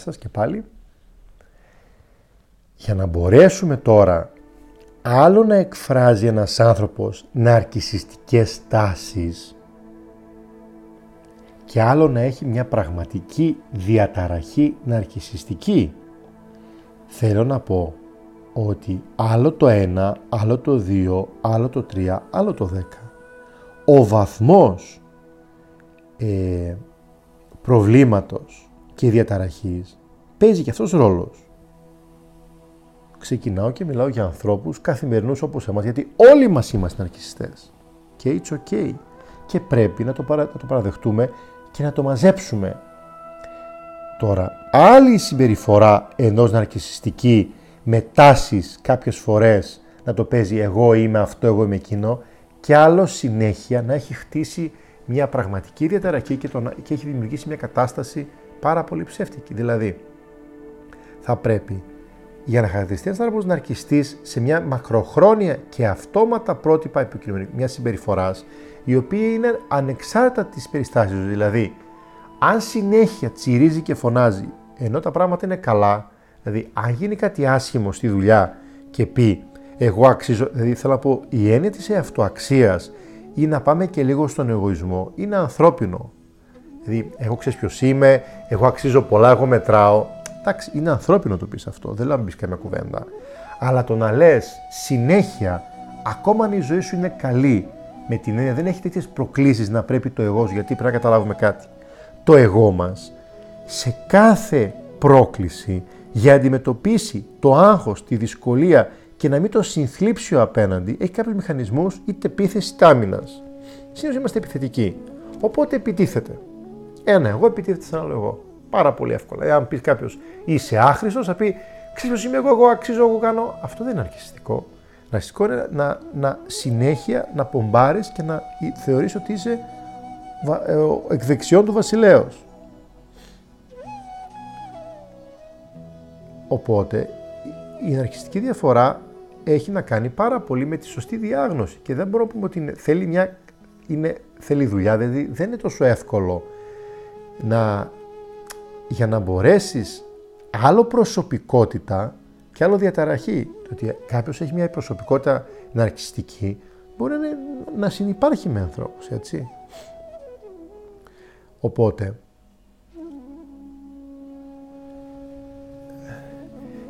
Σας και πάλι. Για να μπορέσουμε τώρα άλλο να εκφράζει ένας άνθρωπος ναρκισιστικές τάσεις και άλλο να έχει μια πραγματική διαταραχή ναρκισιστική. Θέλω να πω ότι άλλο το 1, άλλο το 2, άλλο το 3, άλλο το 10. Ο βαθμός ε, προβλήματος και διαταραχής παίζει και αυτός ρόλος. Ξεκινάω και μιλάω για ανθρώπους καθημερινούς όπως εμάς, γιατί όλοι μας είμαστε ναρκιστές. Και it's okay. Και πρέπει να το, παρα, να το παραδεχτούμε και να το μαζέψουμε. Τώρα, άλλη συμπεριφορά ενός ναρκισιστική με τάσεις κάποιες φορές να το παίζει εγώ είμαι αυτό, εγώ είμαι εκείνο και άλλο συνέχεια να έχει χτίσει μια πραγματική διαταραχή και, τον, και έχει δημιουργήσει μια κατάσταση πάρα πολύ ψεύτικη. Δηλαδή, θα πρέπει για να χαρακτηριστεί ένα άνθρωπο ναρκιστή σε μια μακροχρόνια και αυτόματα πρότυπα μια συμπεριφοράς, η οποία είναι ανεξάρτητα της περιστάσει τους. Δηλαδή, αν συνέχεια τσιρίζει και φωνάζει, ενώ τα πράγματα είναι καλά, δηλαδή, αν γίνει κάτι άσχημο στη δουλειά και πει, εγώ αξίζω, δηλαδή θέλω να πω, η έννοια της αυτοαξίας ή να πάμε και λίγο στον εγωισμό, είναι ανθρώπινο. Δηλαδή, εγώ ξέρεις ποιος είμαι, εγώ αξίζω πολλά, εγώ μετράω. Εντάξει, είναι ανθρώπινο το πεις αυτό, δεν λέω να μπει καμία κουβέντα. Αλλά το να λες συνέχεια, ακόμα αν η ζωή σου είναι καλή, με την έννοια δεν έχει τέτοιες προκλήσεις να πρέπει το εγώ, γιατί πρέπει να καταλάβουμε κάτι. Το εγώ μας σε κάθε πρόκληση για να αντιμετωπίσει το άγχος, τη δυσκολία και να μην το συνθλίψει ο απέναντι, έχει κάποιους μηχανισμούς είτε επίθεσης είτε άμυνας. Συνήθως είμαστε επιθετικοί. Οπότε επιτίθεται. Ένα εγώ επιτίθεται σε ένα άλλο εγώ. Πάρα πολύ εύκολα. Εάν πεις κάποιος είσαι άχρηστος, θα πει Ξέρω είμαι εγώ, εγώ αξίζω, εγώ κάνω. Αυτό δεν είναι αρχιστικό. Ναρκιστικό είναι να, να συνέχεια να πομπάρεις και να θεωρείς ότι είσαι ε, εκ δεξιών του βασιλέως. Οπότε η αναρχιστική διαφορά έχει να κάνει πάρα πολύ με τη σωστή διάγνωση και δεν μπορούμε να πούμε ότι θέλει, μια, είναι, θέλει δουλειά, δηλαδή δεν είναι τόσο εύκολο να, για να μπορέσεις άλλο προσωπικότητα και άλλο διαταραχή. Το ότι κάποιος έχει μια προσωπικότητα ναρκιστική μπορεί να, να συνεπάρχει με ανθρώπους, έτσι. Οπότε,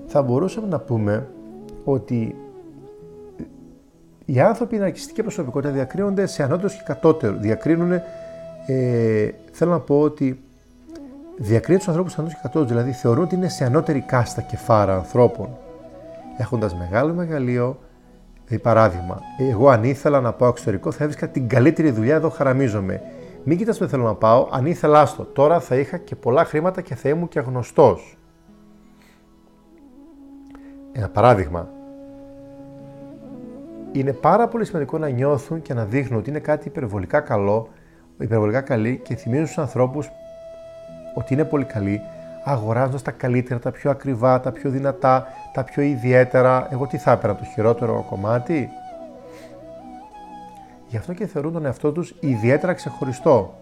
θα μπορούσαμε να πούμε ότι οι άνθρωποι ναρκιστική προσωπικότητα διακρίνονται σε ανώτερους και κατώτερους. Διακρίνουν, ε, θέλω να πω ότι διακρίνουν τους ανθρώπους ανώτερου και κατώτερου, δηλαδή θεωρούν ότι είναι σε ανώτερη κάστα και φάρα ανθρώπων. Έχοντας μεγάλο μεγαλείο, δηλαδή παράδειγμα, εγώ αν ήθελα να πάω εξωτερικό θα έβρισκα την καλύτερη δουλειά, εδώ χαραμίζομαι. Μην κοιτάς με θέλω να πάω, αν ήθελα άστο. Τώρα θα είχα και πολλά χρήματα και θα ήμουν και γνωστό. Ένα παράδειγμα, είναι πάρα πολύ σημαντικό να νιώθουν και να δείχνουν ότι είναι κάτι υπερβολικά καλό, υπερβολικά καλή και θυμίζουν στους ανθρώπους ότι είναι πολύ καλή, αγοράζοντας τα καλύτερα, τα πιο ακριβά, τα πιο δυνατά, τα πιο ιδιαίτερα. Εγώ τι θα έπαιρνα, το χειρότερο κομμάτι; Γι' αυτό και θεωρούν τον εαυτό τους ιδιαίτερα ξεχωριστό.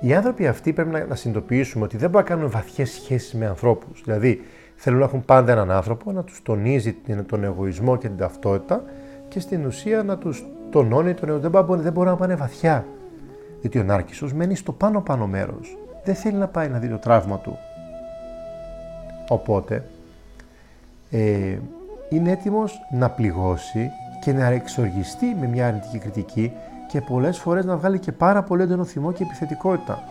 Οι άνθρωποι αυτοί πρέπει να, να συνειδητοποιήσουμε ότι δεν μπορούν να κάνουν βαθιές σχέσεις με ανθρώπους. Δηλαδή, θέλουν να έχουν πάντα έναν άνθρωπο να τους τονίζει τον εγωισμό και την ταυτότητα και στην ουσία να τους τονώνει τον εγωισμό. Δεν, μπορούν, δεν μπορούν να πάνε βαθιά. Γιατί ο Νάρκησος μένει στο πάνω πάνω μέρος. Δεν θέλει να πάει να δει το τραύμα του. Οπότε, ε, είναι έτοιμος να πληγώσει και να εξοργιστεί με μια αρνητική κριτική και πολλές φορές να βγάλει και πάρα πολύ έντονο θυμό και επιθετικότητα.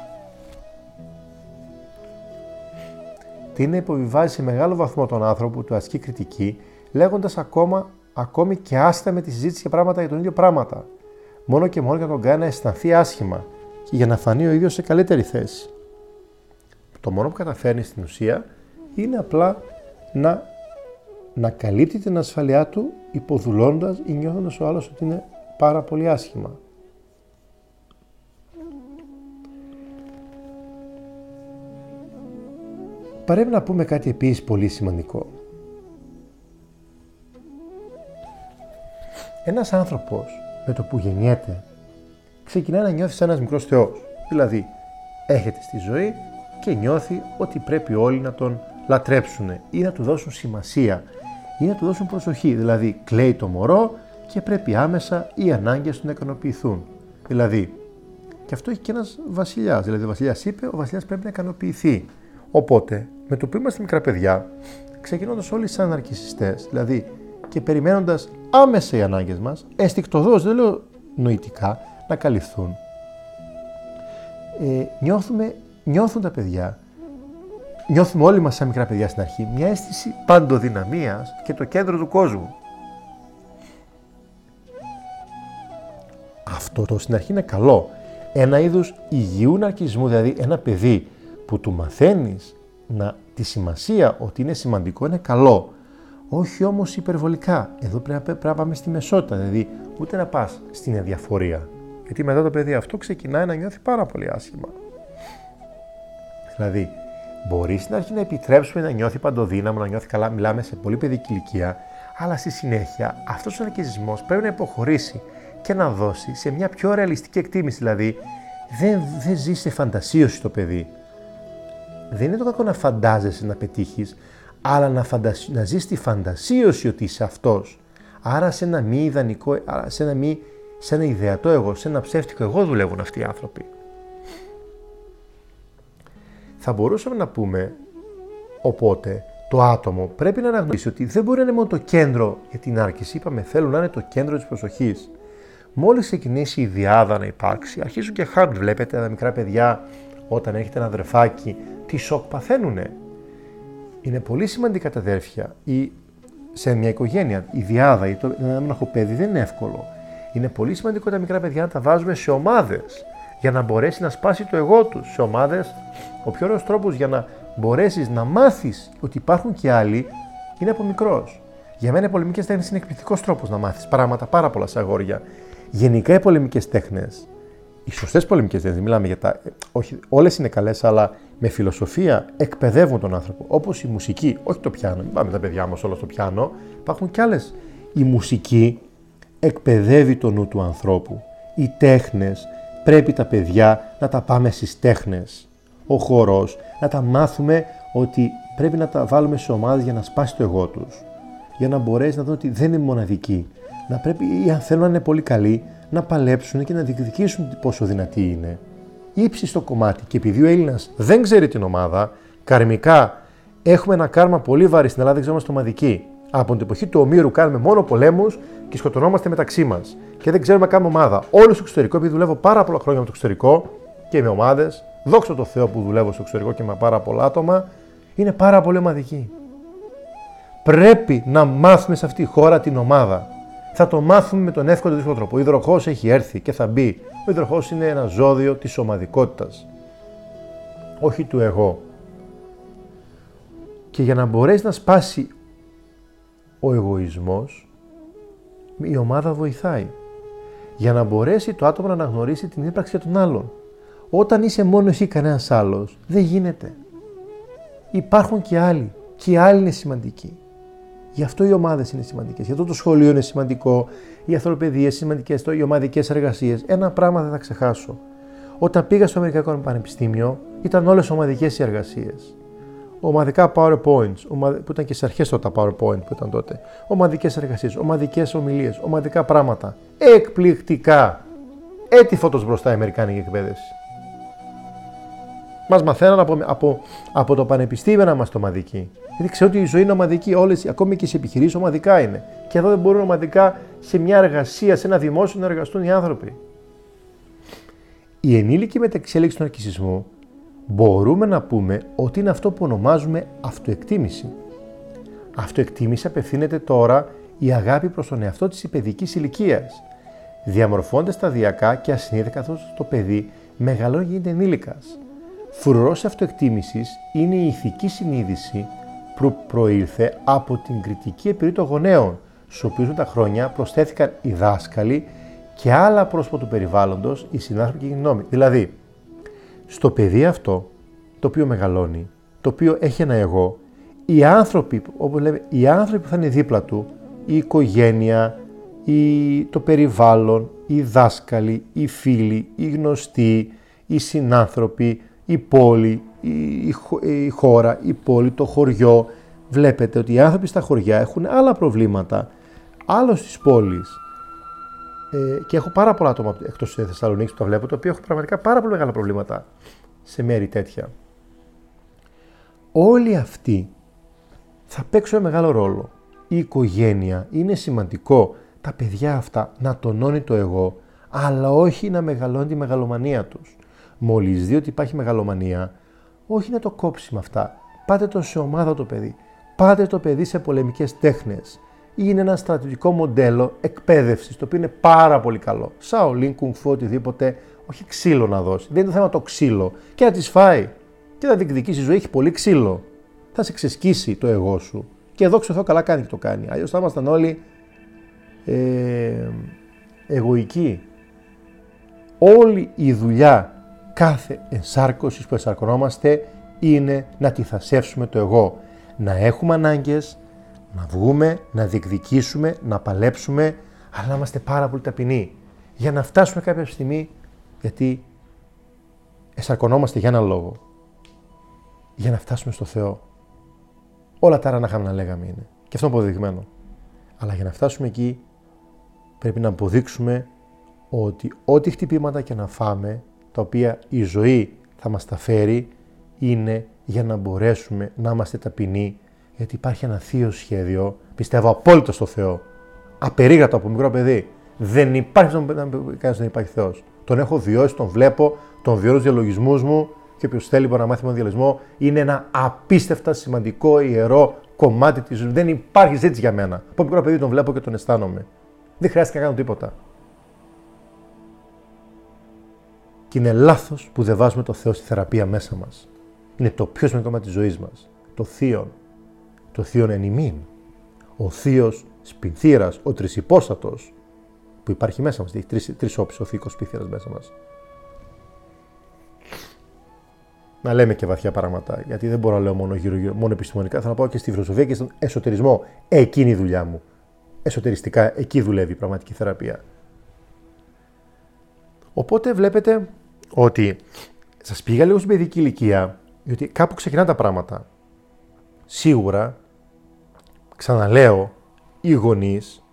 τι να υποβιβάζει σε μεγάλο βαθμό τον άνθρωπο που του ασκεί κριτική, λέγοντας ακόμα ακόμη και άστα με τη συζήτηση για πράγματα για τον ίδιο πράγματα. Μόνο και μόνο για τον κάνει να αισθανθεί άσχημα και για να φανεί ο ίδιος σε καλύτερη θέση. Το μόνο που καταφέρνει στην ουσία είναι απλά να, να καλύπτει την ασφαλειά του υποδουλώντας ή νιώθοντας ο άλλος ότι είναι πάρα πολύ άσχημα. Πρέπει να πούμε κάτι επίσης πολύ σημαντικό. Ένας άνθρωπος με το που γεννιέται ξεκινάει να νιώθει σαν ένας μικρός θεός. Δηλαδή, έχετε στη ζωή και νιώθει ότι πρέπει όλοι να τον λατρέψουν ή να του δώσουν σημασία ή να του δώσουν προσοχή. Δηλαδή κλαίει το μωρό και πρέπει άμεσα οι ανάγκες του να ικανοποιηθούν. Δηλαδή, και αυτό έχει και ένας βασιλιάς. Δηλαδή ο βασιλιάς είπε, ο βασιλιάς πρέπει να ικανοποιηθεί. Οπότε, με το που είμαστε μικρά παιδιά, ξεκινώντας όλοι σαν ναρκισιστές, δηλαδή και περιμένοντας άμεσα οι ανάγκες μας, αισθηκτοδός, δεν λέω νοητικά, να καλυφθούν, ε, νιώθουμε, νιώθουν τα παιδιά, νιώθουμε όλοι μας σαν μικρά παιδιά στην αρχή, μια αίσθηση παντοδυναμίας και το κέντρο του κόσμου. Αυτό το στην αρχή είναι καλό. Ένα είδους υγιού ναρκισμού, δηλαδή ένα παιδί που του μαθαίνεις να, τη σημασία ότι είναι σημαντικό είναι καλό. Όχι όμως υπερβολικά. Εδώ πρέπει, πρέπει να πάμε στη μεσότητα, δηλαδή ούτε να πας στην αδιαφορία. Γιατί μετά το παιδί αυτό ξεκινάει να νιώθει πάρα πολύ άσχημα. Δηλαδή, μπορείς στην αρχή να επιτρέψουμε να νιώθει παντοδύναμο, να νιώθει καλά, μιλάμε σε πολύ παιδική ηλικία, αλλά στη συνέχεια αυτός ο ναρκισμό πρέπει να υποχωρήσει και να δώσει σε μια πιο ρεαλιστική εκτίμηση. Δηλαδή, δεν, δεν ζεις σε φαντασίωση το παιδί. Δεν είναι το κακό να φαντάζεσαι να πετύχεις, αλλά να, φαντασι... να ζεις στη φαντασίωση ότι είσαι αυτός. Άρα σε ένα μη ιδανικό, σε ένα μη σε ένα ιδεατό εγώ, σε ένα ψεύτικο εγώ δουλεύουν αυτοί οι άνθρωποι. Θα μπορούσαμε να πούμε, οπότε, το άτομο πρέπει να αναγνωρίσει ότι δεν μπορεί να είναι μόνο το κέντρο για την άρκηση. Είπαμε, θέλουν να είναι το κέντρο της προσοχής. Μόλις ξεκινήσει η διάδα να υπάρξει, αρχίζουν και χάνουν. Βλέπετε τα μικρά παιδιά, όταν έχετε ένα αδερφάκι, τι σοκ παθαίνουνε. Είναι πολύ σημαντικά τα αδέρφια ή σε μια οικογένεια. Η διάδα ή το, ένα έχω παιδί δεν είναι εύκολο. Είναι πολύ σημαντικό τα μικρά παιδιά να τα βάζουμε σε ομάδες για να μπορέσει να σπάσει το εγώ τους. Σε ομάδες, ο πιο ωραίος τρόπος για να μπορέσεις να μάθεις ότι υπάρχουν και άλλοι είναι από μικρός. Για μένα οι πολεμικές τέχνες είναι εκπληκτικός τρόπος να μάθεις πράγματα πάρα πολλά σε αγόρια. Γενικά οι πολεμικές τέχνες, οι σωστές πολεμικές τέχνες, μιλάμε για τα. Όχι, όλες είναι καλές, αλλά με φιλοσοφία εκπαιδεύουν τον άνθρωπο. Όπως η μουσική, όχι το πιάνο, μην πάμε τα παιδιά μας όλα στο πιάνο. Υπάρχουν κι άλλες. Η μουσική εκπαιδεύει το νου του ανθρώπου. Οι τέχνες, πρέπει τα παιδιά να τα πάμε στις τέχνες. Ο χορός, να τα μάθουμε ότι πρέπει να τα βάλουμε σε ομάδες για να σπάσει το εγώ τους. Για να μπορέσει να δουν ότι δεν είναι μοναδικοί. Να πρέπει, ή αν θέλουν να είναι πολύ καλοί, να παλέψουν και να διεκδικήσουν πόσο δυνατοί είναι. Ήψη στο κομμάτι και επειδή ο Έλληνας δεν ξέρει την ομάδα, καρμικά έχουμε ένα κάρμα πολύ βαρύ στην Ελλάδα, δεν ξέρουμε ομαδικοί. Από την εποχή του Ομήρου κάνουμε μόνο πολέμους και σκοτωνόμαστε μεταξύ μας. Και δεν ξέρουμε να κάνουμε ομάδα. Όλο στο εξωτερικό, επειδή δουλεύω πάρα πολλά χρόνια με το εξωτερικό και με ομάδες, δόξα τω Θεώ που δουλεύω στο εξωτερικό και με πάρα πολλά άτομα, είναι πάρα πολύ ομαδική. Πρέπει να μάθουμε σε αυτή τη χώρα την ομάδα. Θα το μάθουμε με τον εύκολο δύσκολο τρόπο. Ο υδροχό έχει έρθει και θα μπει. Ο υδροχό είναι ένα ζώδιο της ομαδικότητας. Όχι του εγώ. Και για να μπορέσει να σπάσει ο εγωισμός, η ομάδα βοηθάει. Για να μπορέσει το άτομο να αναγνωρίσει την ύπαρξη των άλλων. Όταν είσαι μόνο εσύ κανένας άλλος, δεν γίνεται. Υπάρχουν και άλλοι. Και οι άλλοι είναι σημαντικοί. Γι' αυτό οι ομάδες είναι σημαντικές. Γι' αυτό το σχολείο είναι σημαντικό. Οι ανθρωπαιδείε σημαντικές. Οι ομαδικές εργασίες. Ένα πράγμα δεν θα ξεχάσω. Όταν πήγα στο Αμερικανικό Πανεπιστήμιο, ήταν όλες ομαδικές οι εργασίες ομαδικά PowerPoints, που ήταν και στις αρχές τα PowerPoint που ήταν τότε, ομαδικές εργασίες, ομαδικές ομιλίες, ομαδικά πράγματα. Εκπληκτικά. Έτσι φώτος μπροστά η Αμερικάνικη εκπαίδευση. Μας μαθαίναν από, από, από το πανεπιστήμιο να είμαστε ομαδικοί. Γιατί ξέρω ότι η ζωή είναι ομαδική, όλες, ακόμη και σε επιχειρήσεις ομαδικά είναι. Και εδώ δεν μπορούν ομαδικά σε μια εργασία, σε ένα δημόσιο να εργαστούν οι άνθρωποι. Η ενήλικη μεταξέλιξη του αρκισισμού μπορούμε να πούμε ότι είναι αυτό που ονομάζουμε αυτοεκτίμηση. Αυτοεκτίμηση απευθύνεται τώρα η αγάπη προς τον εαυτό της παιδικής ηλικίας. Διαμορφώνται σταδιακά και ασυνείδητα καθώς το παιδί μεγαλώνει γίνεται ενήλικας. Φρουρός αυτοεκτίμησης είναι η ηθική συνείδηση που προήλθε από την κριτική επιρροή των γονέων, στους οποίους με τα χρόνια προσθέθηκαν οι δάσκαλοι και άλλα πρόσωπα του περιβάλλοντος, οι συνάνθρωποι και οι γνώμοι. Δηλαδή, στο παιδί αυτό, το οποίο μεγαλώνει, το οποίο έχει ένα εγώ, οι άνθρωποι, όπως λέμε, οι άνθρωποι που θα είναι δίπλα του, η οικογένεια, η, το περιβάλλον, οι δάσκαλοι, οι φίλοι, οι γνωστοί, οι συνάνθρωποι, η πόλη, η, χώρα, η πόλη, το χωριό. Βλέπετε ότι οι άνθρωποι στα χωριά έχουν άλλα προβλήματα, άλλος στις πόλεις. Ε, και έχω πάρα πολλά άτομα εκτός της Θεσσαλονίκης που τα βλέπω, τα οποία έχουν πραγματικά πάρα πολύ μεγάλα προβλήματα σε μέρη τέτοια. Όλοι αυτοί θα παίξουν μεγάλο ρόλο. Η οικογένεια είναι σημαντικό τα παιδιά αυτά να τονώνει το εγώ, αλλά όχι να μεγαλώνει τη μεγαλομανία τους. Μόλις δει ότι υπάρχει μεγαλομανία, όχι να το κόψει με αυτά. Πάτε το σε ομάδα το παιδί. Πάτε το παιδί σε πολεμικές τέχνες. Είναι ένα στρατιωτικό μοντέλο εκπαίδευσης, το οποίο είναι πάρα πολύ καλό. Σαολίν, κουνφού, οτιδήποτε, όχι ξύλο να δώσει. Δεν είναι το θέμα το ξύλο. Και να τη φάει. Και να διεκδικήσει η ζωή, έχει πολύ ξύλο. Θα σε ξεσκίσει το εγώ σου. Και εδώ ξέρω καλά κάνει και το κάνει. Αλλιώς θα ήμασταν όλοι ε, εγωικοί. Όλη η δουλειά κάθε ενσάρκωση που ενσαρκωνόμαστε είναι να θασεύσουμε το εγώ. Να έχουμε ανάγκες, να βγούμε, να διεκδικήσουμε, να παλέψουμε, αλλά να είμαστε πάρα πολύ ταπεινοί. Για να φτάσουμε κάποια στιγμή, γιατί ενσαρκωνόμαστε για ένα λόγο. Για να φτάσουμε στο Θεό. Όλα τα άλλα να λέγαμε είναι. Και αυτό είναι αποδεδειγμένο. Αλλά για να φτάσουμε εκεί πρέπει να αποδείξουμε ότι ό,τι χτυπήματα και να φάμε, τα οποία η ζωή θα μας τα φέρει, είναι για να μπορέσουμε να είμαστε ταπεινοί, γιατί υπάρχει ένα θείο σχέδιο, πιστεύω απόλυτα στο Θεό, απερίγρατο από μικρό παιδί. Δεν υπάρχει κανένας δεν υπάρχει Θεός. Τον έχω βιώσει, τον βλέπω, τον βιώνω στους διαλογισμούς μου και όποιος θέλει μπορεί να μάθει με τον διαλογισμό. Είναι ένα απίστευτα σημαντικό ιερό κομμάτι της ζωής. Δεν υπάρχει ζήτηση για μένα. Από μικρό παιδί τον βλέπω και τον αισθάνομαι. Δεν χρειάζεται να κάνω τίποτα. Και είναι λάθος που δεν βάζουμε το Θεό στη θεραπεία μέσα μας. Είναι το πιο σημαντικό κομμάτι της ζωής μας. Το θείο. Το θείο εν ημίν. Ο θείος σπινθήρα, ο τρισυπόστατος που υπάρχει μέσα μας. Έχει τρεις τρεις όψει ο θείο σπινθήρα μέσα μας. Να λέμε και βαθιά πράγματα, γιατί δεν μπορώ να λέω μόνο, γύρω, μόνο επιστημονικά. Θα να πάω και στη φιλοσοφία και στον εσωτερισμό. Εκείνη η δουλειά μου εσωτεριστικά εκεί δουλεύει η πραγματική θεραπεία. Οπότε βλέπετε ότι σας πήγα λίγο στην παιδική ηλικία, γιατί κάπου ξεκινά τα πράγματα. Σίγουρα, ξαναλέω, οι γονείς,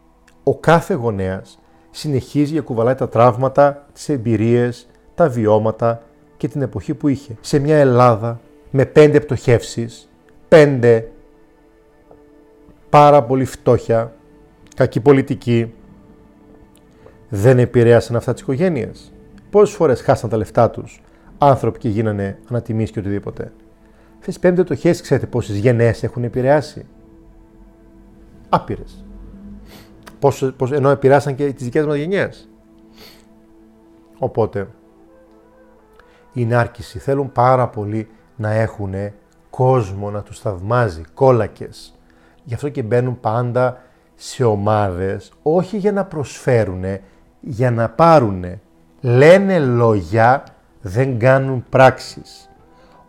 ο κάθε γονέας συνεχίζει και κουβαλάει τα τραύματα, τις εμπειρίες, τα βιώματα και την εποχή που είχε. Σε μια Ελλάδα με πέντε πτωχεύσεις, πέντε πάρα πολύ φτώχεια, κακή πολιτική δεν επηρέασαν αυτά τις οικογένειες. Πόσες φορές χάσαν τα λεφτά τους άνθρωποι και γίνανε ανατιμείς και οτιδήποτε. Αυτές πέντε το χέρι ξέρετε πόσες γενναίες έχουν επηρεάσει; Άπειρες. Πόσο, πόσο, ενώ επηρεάσαν και τις δικές μας γενιές. Οπότε, οι νάρκισοι θέλουν πάρα πολύ να έχουν κόσμο να τους θαυμάζει, κόλακες. Γι' αυτό και μπαίνουν πάντα σε ομάδες όχι για να προσφέρουνε, για να πάρουνε. Λένε λόγια, δεν κάνουν πράξεις.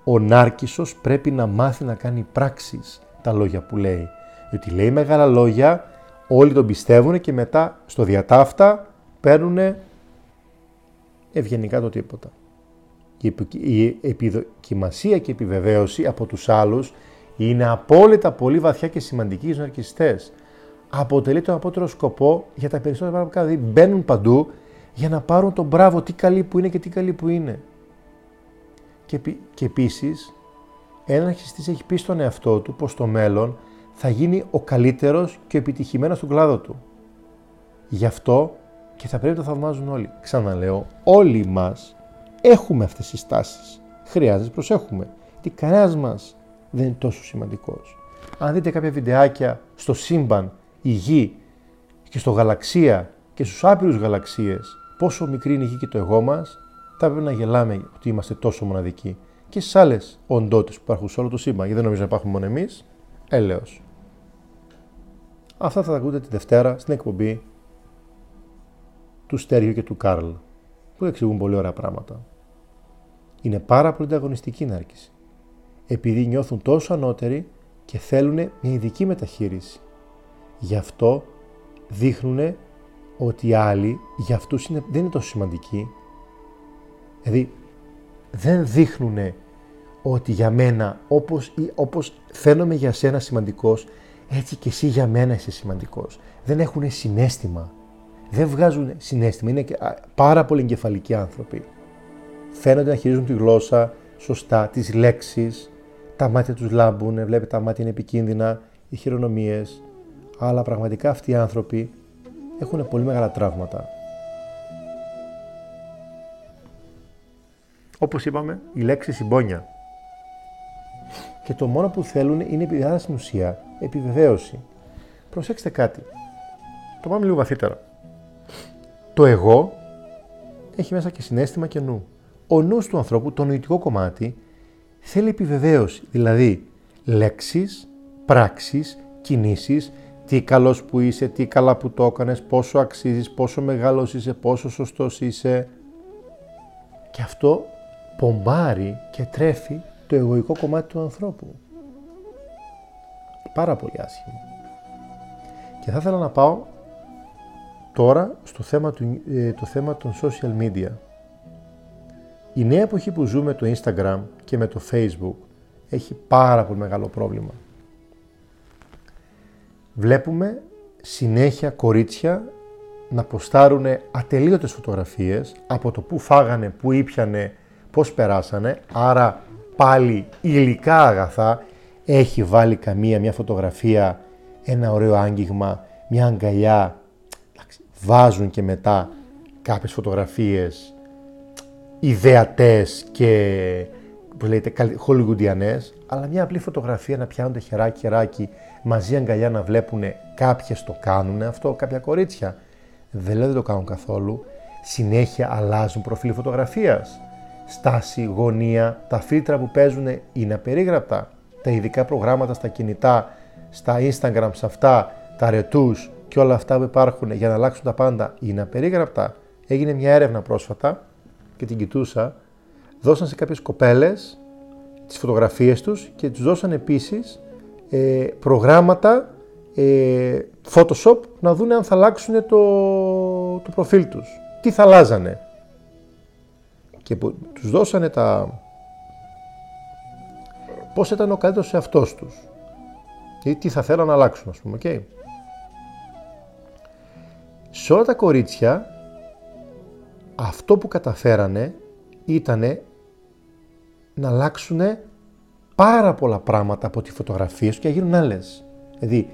Ο Νάρκισσος πρέπει να μάθει να κάνει πράξεις τα λόγια που λέει. Γιατί λέει μεγάλα λόγια, όλοι τον πιστεύουν και μετά στο διατάφτα παίρνουν ευγενικά το τίποτα. Η επιδοκιμασία και επιβεβαίωση από τους άλλους είναι απόλυτα πολύ βαθιά και σημαντική στους ναρκιστές αποτελεί τον απότερο σκοπό για τα περισσότερα πράγματα που Δηλαδή μπαίνουν παντού για να πάρουν τον μπράβο, τι καλή που είναι και τι καλή που είναι. Και, και επίσης, ένας αρχιστής έχει πει στον εαυτό του πως στο μέλλον θα γίνει ο καλύτερος και ο επιτυχημένος στον κλάδο του. Γι' αυτό και θα πρέπει να το θαυμάζουν όλοι. Ξαναλέω, όλοι μας έχουμε αυτές τις τάσεις. Χρειάζεται να προσέχουμε. Τι κανένας μας δεν είναι τόσο σημαντικός. Αν δείτε κάποια βιντεάκια στο σύμπαν η γη και στο γαλαξία και στους άπειρους γαλαξίες πόσο μικρή είναι η γη και το εγώ μας, θα πρέπει να γελάμε ότι είμαστε τόσο μοναδικοί. Και στις άλλες οντότητες που υπάρχουν σε όλο το σύμπαν, γιατί δεν νομίζω να υπάρχουν μόνο εμείς, έλεος. Αυτά θα τα ακούτε τη Δευτέρα στην εκπομπή του Στέργιου και του Κάρλ, που εξηγούν πολύ ωραία πράγματα. Είναι πάρα πολύ ανταγωνιστική η νάρκηση. Επειδή νιώθουν τόσο ανώτεροι και θέλουν μια ειδική μεταχείριση. Γι' αυτό δείχνουν ότι οι άλλοι για αυτούς είναι, δεν είναι τόσο σημαντικοί. Δηλαδή, δεν δείχνουν ότι για μένα όπως, όπως φαίνομαι για σένα σημαντικός, έτσι και εσύ για μένα είσαι σημαντικός. Δεν έχουν συνέστημα. Δεν βγάζουν συνέστημα. Είναι πάρα πολύ εγκεφαλικοί άνθρωποι. Φαίνονται να χειρίζουν τη γλώσσα σωστά, τις λέξεις, τα μάτια τους λάμπουν, βλέπετε τα μάτια είναι επικίνδυνα, οι χειρονομίες, αλλά πραγματικά αυτοί οι άνθρωποι έχουν πολύ μεγάλα τραύματα. Όπως είπαμε, η λέξη συμπόνια. Και το μόνο που θέλουν είναι επειδή στην ουσία επιβεβαίωση. Προσέξτε κάτι. Το πάμε λίγο βαθύτερα. Το εγώ έχει μέσα και συνέστημα και νου. Ο νους του ανθρώπου, το νοητικό κομμάτι, θέλει επιβεβαίωση. Δηλαδή, λέξεις, πράξεις, κινήσεις, τι καλός που είσαι, τι καλά που το έκανες, πόσο αξίζεις, πόσο μεγάλος είσαι, πόσο σωστός είσαι. Και αυτό πομπάρει και τρέφει το εγωικό κομμάτι του ανθρώπου. Πάρα πολύ άσχημο. Και θα ήθελα να πάω τώρα στο θέμα, του, ε, το θέμα των social media. Η νέα εποχή που ζούμε το Instagram και με το Facebook έχει πάρα πολύ μεγάλο πρόβλημα. Βλέπουμε συνέχεια κορίτσια να ποστάρουν ατελείωτες φωτογραφίες από το που φάγανε, που ήπιανε, πώς περάσανε, άρα πάλι υλικά αγαθά, έχει βάλει καμία μια φωτογραφία, ένα ωραίο άγγιγμα, μια αγκαλιά, βάζουν και μετά κάποιες φωτογραφίες ιδεατές και που λέτε χολιγουντιανές, αλλά μια απλή φωτογραφία να πιάνονται χεράκι χεράκι μαζί αγκαλιά να βλέπουν κάποιες το κάνουν αυτό, κάποια κορίτσια. Δεν λέω δεν το κάνουν καθόλου. Συνέχεια αλλάζουν προφίλ φωτογραφίας. Στάση, γωνία, τα φίλτρα που παίζουν είναι απερίγραπτα. Τα ειδικά προγράμματα στα κινητά, στα Instagram, σε αυτά, τα ρετούς και όλα αυτά που υπάρχουν για να αλλάξουν τα πάντα είναι απερίγραπτα. Έγινε μια έρευνα πρόσφατα και την κοιτούσα. Δώσαν σε κάποιες κοπέλες τις φωτογραφίες τους και τους δώσαν επίσης ε, προγράμματα ε, Photoshop να δουν αν θα αλλάξουν το, το προφίλ τους. Τι θα αλλάζανε. Και που, τους δώσανε τα... Πώς ήταν ο καλύτερος εαυτός τους. Ή τι θα θέλαν να αλλάξουν, ας πούμε, okay. Σε όλα τα κορίτσια, αυτό που καταφέρανε ήτανε να αλλάξουν πάρα πολλά πράγματα από τη φωτογραφία σου και να γίνουν άλλες. Δηλαδή,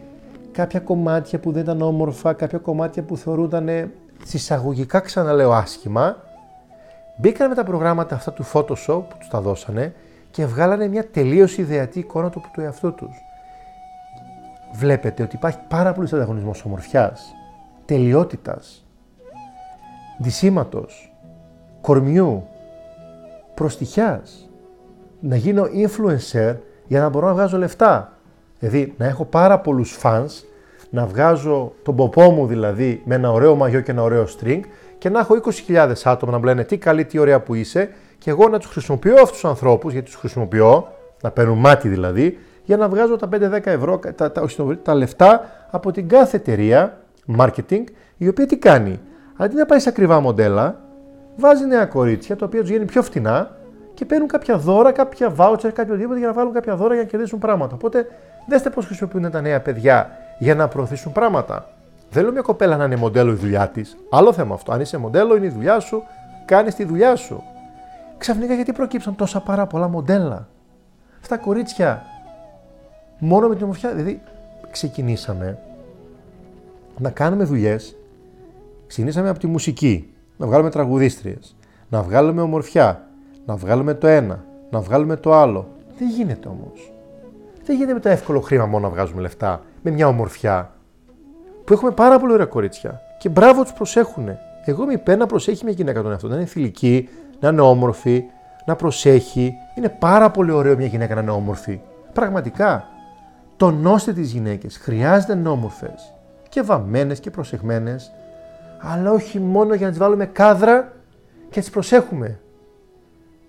κάποια κομμάτια που δεν ήταν όμορφα, κάποια κομμάτια που θεωρούνταν συσσαγωγικά ξαναλέω άσχημα, μπήκαν με τα προγράμματα αυτά του Photoshop που τους τα δώσανε και βγάλανε μια τελείως ιδεατή εικόνα του, του εαυτού τους. Βλέπετε ότι υπάρχει πάρα πολύ ανταγωνισμός ομορφιάς, τελειότητας, δυσήματο, κορμιού, προστιχιάς να γίνω influencer για να μπορώ να βγάζω λεφτά. Δηλαδή να έχω πάρα πολλούς fans, να βγάζω τον ποπό μου δηλαδή με ένα ωραίο μαγιό και ένα ωραίο string και να έχω 20.000 άτομα να μου λένε τι καλή, τι ωραία που είσαι και εγώ να τους χρησιμοποιώ αυτούς τους ανθρώπους, γιατί τους χρησιμοποιώ, να παίρνουν μάτι δηλαδή, για να βγάζω τα 5-10 ευρώ, τα, τα, τα λεφτά από την κάθε εταιρεία marketing, η οποία τι κάνει. Αντί να πάει σε ακριβά μοντέλα, βάζει νέα κορίτσια, τα οποία τους γίνει πιο φτηνά και παίρνουν κάποια δώρα, κάποια voucher, κάποιο οτιδήποτε για να βάλουν κάποια δώρα για να κερδίσουν πράγματα. Οπότε δέστε πώς χρησιμοποιούν τα νέα παιδιά για να προωθήσουν πράγματα. Δεν λέω μια κοπέλα να είναι μοντέλο η δουλειά της. Άλλο θέμα αυτό. Αν είσαι μοντέλο, είναι η δουλειά σου, κάνεις τη δουλειά σου. Ξαφνικά γιατί προκύψαν τόσα πάρα πολλά μοντέλα; Αυτά κορίτσια μόνο με την ομορφιά. Δηλαδή, ξεκινήσαμε να κάνουμε δουλειές. Ξεκινήσαμε από τη μουσική, να βγάλουμε τραγουδίστριες, να βγάλουμε ομορφιά, να βγάλουμε το ένα, να βγάλουμε το άλλο. Δεν γίνεται όμως. Δεν γίνεται με το εύκολο χρήμα μόνο να βγάζουμε λεφτά, με μια ομορφιά. Που έχουμε πάρα πολύ ωραία κορίτσια. Και μπράβο τους προσέχουν. Εγώ είμαι υπέρ να προσέχει μια γυναίκα τον εαυτό, να είναι θηλυκή, να είναι όμορφη, να προσέχει. Είναι πάρα πολύ ωραίο μια γυναίκα να είναι όμορφη. Πραγματικά. Τονώστε τι γυναίκες. Χρειάζεται να είναι όμορφε. Και βαμμένες και προσεχμένε. Αλλά όχι μόνο για να τις βάλουμε κάδρα και να τις προσέχουμε.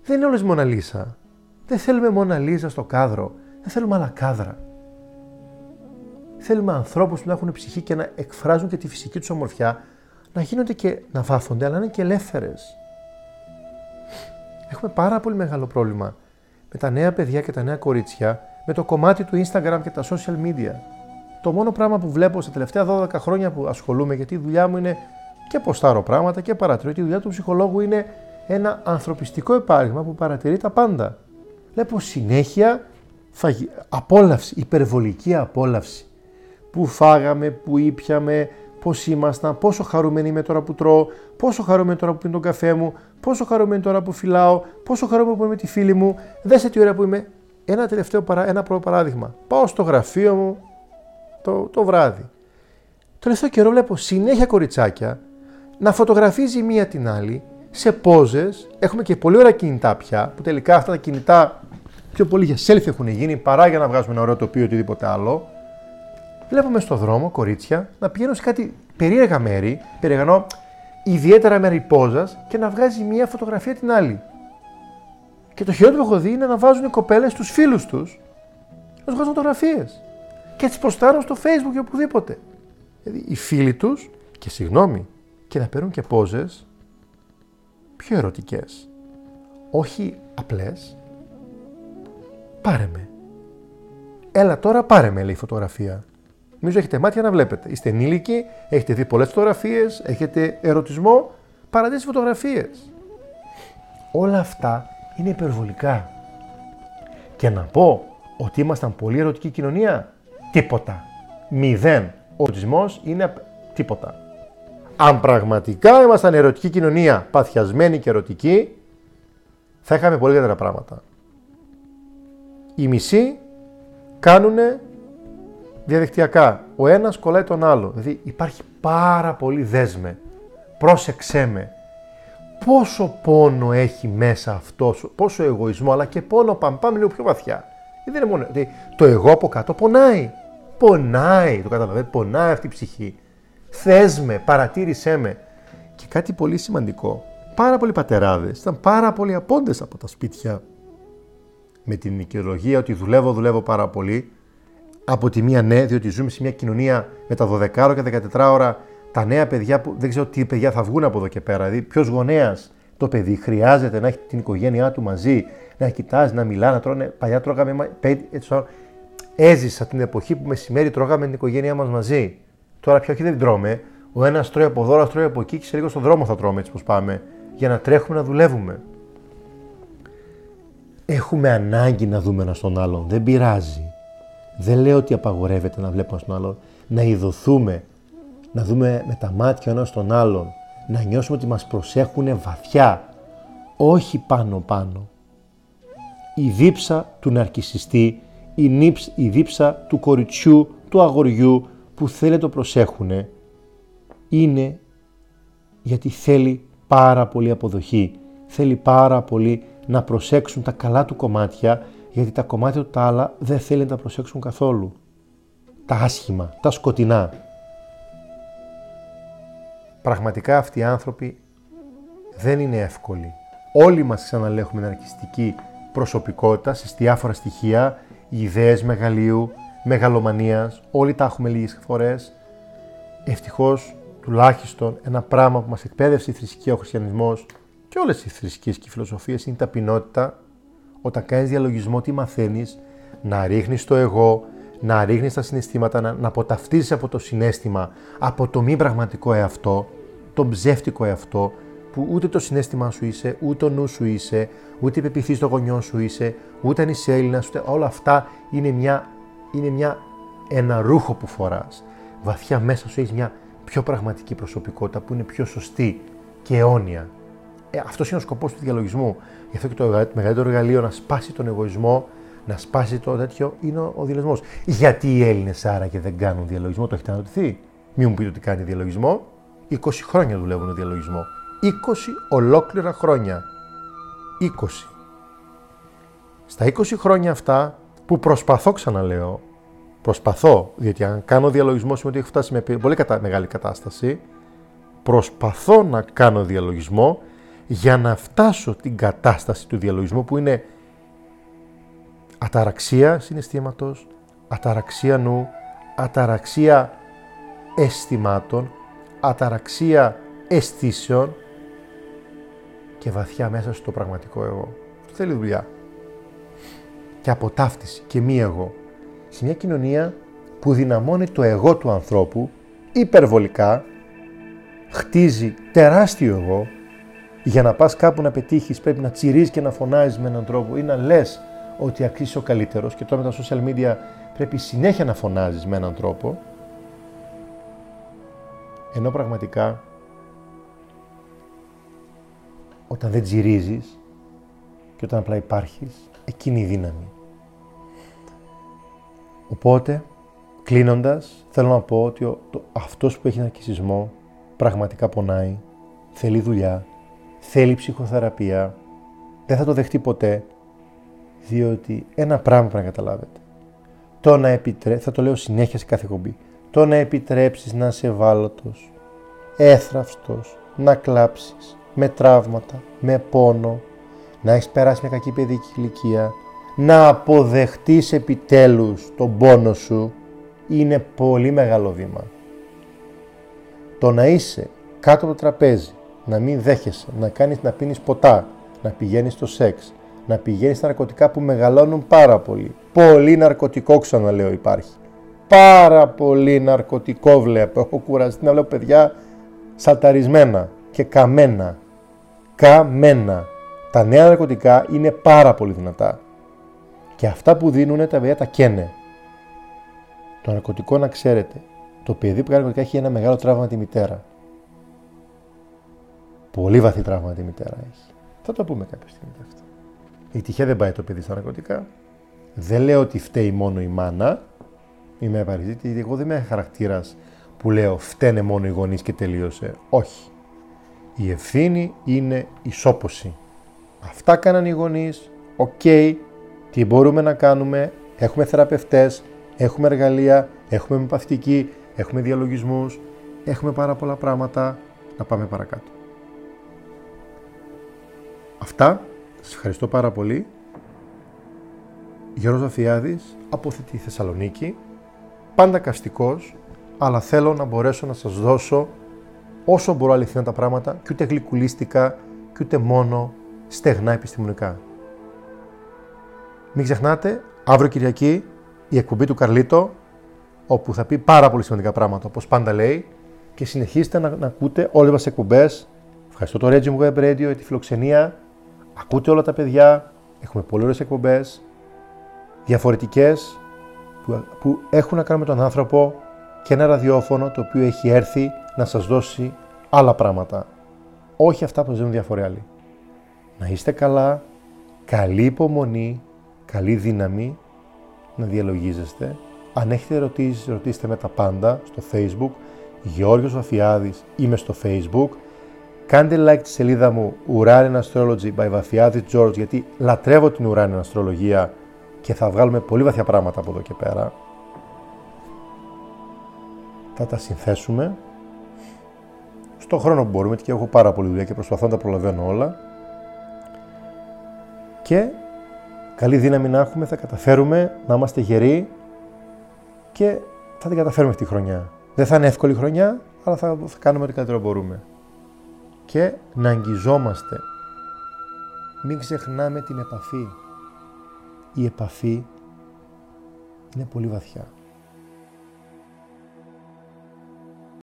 Δεν είναι όλες Μοναλίσα. Δεν θέλουμε Μοναλίζα στο κάδρο. Δεν θέλουμε άλλα κάδρα. Θέλουμε ανθρώπους που να έχουν ψυχή και να εκφράζουν και τη φυσική τους ομορφιά, να γίνονται και να βάφονται, αλλά να είναι και ελεύθερες. έχουμε πάρα πολύ μεγάλο πρόβλημα με τα νέα παιδιά και τα νέα κορίτσια με το κομμάτι του Instagram και τα social media. Το μόνο πράγμα που βλέπω στα τελευταία 12 χρόνια που ασχολούμαι, γιατί η δουλειά μου είναι και ποστάρω πράγματα και παρατηρώ, η δουλειά του ψυχολόγου είναι ένα ανθρωπιστικό επάγγελμα που παρατηρεί τα πάντα. Βλέπω συνέχεια φαγη... απόλαυση, υπερβολική απόλαυση. Που φάγαμε, που ήπιαμε, πώς ήμασταν, πόσο χαρούμενοι είμαι τώρα που τρώω, πόσο χαρούμενοι τώρα που πίνω τον καφέ μου, πόσο χαρούμενοι τώρα που φυλάω, πόσο χαρούμενοι που είμαι με τη φίλη μου. Δέστε τι ωραία που είμαι. Ένα τελευταίο παρά, ένα πρώτο παράδειγμα. Πάω στο γραφείο μου το, το βράδυ. Το τελευταίο καιρό βλέπω συνέχεια κοριτσάκια να φωτογραφίζει μία την άλλη σε πόζες. Έχουμε και πολύ ωραία κινητά πια, που τελικά αυτά τα κινητά πιο πολύ για selfie έχουν γίνει παρά για να βγάζουμε ένα ωραίο τοπίο ή οτιδήποτε άλλο. Βλέπουμε στο δρόμο κορίτσια να πηγαίνουν σε κάτι περίεργα μέρη, περιγανώ ιδιαίτερα μέρη πόζας και να βγάζει μία φωτογραφία την άλλη. Και το χειρότερο που έχω δει είναι να βάζουν οι κοπέλες τους φίλους τους να τους βγάζουν φωτογραφίες. Και τις προστάρουν στο facebook ή οπουδήποτε. Δηλαδή οι φίλοι τους, και συγγνώμη, και να παίρνουν και πόζες πιο ερωτικές. Όχι απλές. Πάρε με. Έλα τώρα πάρε με, λέει η φωτογραφία. Νομίζω έχετε μάτια να βλέπετε. Είστε ενήλικοι, έχετε δει πολλές φωτογραφίες, έχετε ερωτισμό. Παρατηρήστε τι φωτογραφίες. Όλα αυτά είναι υπερβολικά. Και να πω ότι ήμασταν πολύ ερωτική κοινωνία. Τίποτα. Μηδέν. Ο ερωτισμός είναι τίποτα. Αν πραγματικά ήμασταν ερωτική κοινωνία, παθιασμένη και ερωτική, θα είχαμε πολύ καλύτερα πράγματα. Οι μισοί κάνουν διαδικτυακά. Ο ένας κολλάει τον άλλο. Δηλαδή υπάρχει πάρα πολύ δέσμε. Πρόσεξέ με. Πόσο πόνο έχει μέσα αυτός, πόσο εγωισμό, αλλά και πόνο πάμε, πάμε λίγο πιο βαθιά. Δεν είναι μόνο, δηλαδή, το εγώ από κάτω πονάει. Πονάει, το καταλαβαίνετε, πονάει αυτή η ψυχή. Θες με, παρατήρησέ με. Και κάτι πολύ σημαντικό. Πάρα πολλοί πατεράδες ήταν πάρα πολλοί απόντες από τα σπίτια με την οικειολογία ότι δουλεύω, δουλεύω πάρα πολύ. Από τη μία ναι, διότι ζούμε σε μια κοινωνία με τα 12 και 14 ώρα, τα νέα παιδιά που δεν ξέρω τι παιδιά θα βγουν από εδώ και πέρα. Δηλαδή, ποιος γονέας το παιδί χρειάζεται να έχει την οικογένειά του μαζί, να κοιτάζει, να μιλά, να τρώνε. Παλιά τρώγαμε. Έτσι, έζησα την εποχή που μεσημέρι τρώγαμε την οικογένειά μας μαζί. Τώρα πια όχι δεν τρώμε. Ο ένας τρώει από εδώ, ο τρώει από εκεί και σε λίγο στον δρόμο θα τρώμε έτσι πώ πάμε. Για να τρέχουμε να δουλεύουμε. Έχουμε ανάγκη να δούμε ένα τον άλλον. Δεν πειράζει. Δεν λέω ότι απαγορεύεται να βλέπουμε ένα τον άλλον. Να ειδωθούμε. Να δούμε με τα μάτια ένας τον άλλον. Να νιώσουμε ότι μας προσέχουν βαθιά. Όχι πάνω-πάνω. Η δίψα του ναρκισιστή, η, η δίψα του κοριτσιού, του αγοριού που θέλει το προσέχουνε είναι γιατί θέλει πάρα πολύ αποδοχή. Θέλει πάρα πολύ να προσέξουν τα καλά του κομμάτια γιατί τα κομμάτια του τα άλλα δεν θέλει να τα προσέξουν καθόλου. Τα άσχημα, τα σκοτεινά. Πραγματικά αυτοί οι άνθρωποι δεν είναι εύκολοι. Όλοι μας ξαναλέχουμε ναρκιστική προσωπικότητα σε διάφορα στοιχεία, ιδέες μεγαλείου, μεγαλομανίας, όλοι τα έχουμε λίγες φορές. Ευτυχώς, τουλάχιστον ένα πράγμα που μας εκπαίδευσε η θρησκεία, ο χριστιανισμός και όλες οι θρησκείες και οι φιλοσοφίες είναι η ταπεινότητα. Όταν κάνεις διαλογισμό, τι μαθαίνεις, να ρίχνεις το εγώ, να ρίχνεις τα συναισθήματα, να, να αποταυτίζεις από το συνέστημα, από το μη πραγματικό εαυτό, τον ψεύτικο εαυτό, που ούτε το συνέστημά σου είσαι, ούτε ο νους σου είσαι, ούτε η πεπιθής των γονιών σου είσαι, ούτε αν είσαι Έλληνας, ούτε όλα αυτά είναι μια είναι μια, ένα ρούχο που φοράς. Βαθιά μέσα σου έχεις μια πιο πραγματική προσωπικότητα που είναι πιο σωστή και αιώνια. Ε, Αυτός είναι ο σκοπός του διαλογισμού. Γι' αυτό και το μεγαλύτερο εργαλείο να σπάσει τον εγωισμό, να σπάσει το τέτοιο, είναι ο διαλογισμός. Γιατί οι Έλληνες άραγε δεν κάνουν διαλογισμό, το έχετε αναρωτηθεί; Μην μου πείτε ότι κάνει διαλογισμό. 20 χρόνια δουλεύουν διαλογισμός. 20 ολόκληρα χρόνια. 20. Στα 20 χρόνια αυτά που προσπαθώ, ξαναλέω, προσπαθώ, διότι αν κάνω διαλογισμό σημαίνει ότι έχω φτάσει με πολύ κατα... μεγάλη κατάσταση, προσπαθώ να κάνω διαλογισμό για να φτάσω την κατάσταση του διαλογισμού που είναι αταραξία συναισθήματος, αταραξία νου, αταραξία αισθημάτων, αταραξία αισθήσεων και βαθιά μέσα στο πραγματικό εγώ. Αυτό θέλει δουλειά. Και αποτάφτιση και μη εγώ. Σε μια κοινωνία που δυναμώνει το εγώ του ανθρώπου υπερβολικά, χτίζει τεράστιο εγώ, για να πας κάπου να πετύχεις πρέπει να τσιρίζεις και να φωνάζεις με έναν τρόπο ή να λες ότι αξίζει ο καλύτερος και τώρα με τα social media πρέπει συνέχεια να φωνάζεις με έναν τρόπο ενώ πραγματικά όταν δεν τσιρίζεις και όταν απλά υπάρχεις, εκείνη η δύναμη. Οπότε, κλείνοντας, θέλω να πω ότι ο, το, αυτός που έχει ναρκισισμό πραγματικά πονάει, θέλει δουλειά, θέλει ψυχοθεραπεία, δεν θα το δεχτεί ποτέ, διότι ένα πράγμα πρέπει να καταλάβετε. Το να επιτρέψει, θα το λέω συνέχεια σε κάθε κομπή, το να επιτρέψεις να είσαι ευάλωτος, έθραυστος, να κλάψεις, με τραύματα, με πόνο, να έχεις περάσει μια κακή παιδική ηλικία, να αποδεχτείς επιτέλους τον πόνο σου, είναι πολύ μεγάλο βήμα. Το να είσαι κάτω από το τραπέζι, να μην δέχεσαι, να κάνεις να πίνεις ποτά, να πηγαίνεις στο σεξ, να πηγαίνεις στα ναρκωτικά που μεγαλώνουν πάρα πολύ. Πολύ ναρκωτικό ξαναλέω υπάρχει. Πάρα πολύ ναρκωτικό βλέπω. Έχω κουραστεί να βλέπω παιδιά σαλταρισμένα και καμένα. Καμένα. Τα νέα ναρκωτικά είναι πάρα πολύ δυνατά. Και αυτά που δίνουν τα παιδιά τα καίνε. Το ναρκωτικό να ξέρετε, το παιδί που κάνει ναρκωτικά έχει ένα μεγάλο τραύμα τη μητέρα. Πολύ βαθύ τραύμα τη μητέρα έχει. Θα το πούμε κάποια στιγμή αυτό. Η τυχαία δεν πάει το παιδί στα ναρκωτικά. Δεν λέω ότι φταίει μόνο η μάνα. Είμαι ευαριζήτη, γιατί εγώ δεν είμαι χαρακτήρας που λέω φταίνε μόνο οι γονείς και τελείωσε. Όχι. Η ευθύνη είναι ισόποση. Αυτά κάναν οι γονείς. OK. Okay. Τι μπορούμε να κάνουμε; Έχουμε θεραπευτές, έχουμε εργαλεία, έχουμε μεπαθητική, έχουμε διαλογισμούς, έχουμε πάρα πολλά πράγματα. Να πάμε παρακάτω. Αυτά. Σας ευχαριστώ πάρα πολύ. Γιώργος Βαφιάδης από τη Θεσσαλονίκη. Πάντα καστικός, αλλά θέλω να μπορέσω να σας δώσω όσο μπορώ αληθινά τα πράγματα και ούτε γλυκουλίστικα και ούτε μόνο στεγνά επιστημονικά. Μην ξεχνάτε, αύριο Κυριακή η εκπομπή του Καρλίτο, όπου θα πει πάρα πολύ σημαντικά πράγματα, όπως πάντα λέει, και συνεχίστε να, να ακούτε όλες μας εκπομπές. Ευχαριστώ το Regime Web Radio για τη φιλοξενία. Ακούτε όλα τα παιδιά, έχουμε πολύ ωραίες εκπομπές, διαφορετικές, που, που έχουν να κάνουν με τον άνθρωπο και ένα ραδιόφωνο το οποίο έχει έρθει να σας δώσει άλλα πράγματα. Όχι αυτά που σας δίνουν διάφοροι άλλοι. Να είστε καλά, καλή υπομονή, καλή δύναμη, να διαλογίζεστε. Αν έχετε ερωτήσεις, ρωτήστε με τα πάντα στο facebook. Γιώργος Βαφιάδης, είμαι στο facebook. Κάντε like τη σελίδα μου Uranian Astrology by Βαφιάδης George γιατί λατρεύω την ουράνια αστρολογία και θα βγάλουμε πολύ βαθιά πράγματα από εδώ και πέρα. Θα τα συνθέσουμε στο χρόνο που μπορούμε και έχω πάρα πολύ δουλειά και προσπαθώ να τα προλαβαίνω όλα. Και καλή δύναμη να έχουμε, θα καταφέρουμε να είμαστε γεροί και θα την καταφέρουμε αυτή τη χρονιά. Δεν θα είναι εύκολη χρονιά, αλλά θα, θα κάνουμε ό,τι καλύτερο μπορούμε. Και να αγγιζόμαστε. Μην ξεχνάμε την επαφή. Η επαφή είναι πολύ βαθιά.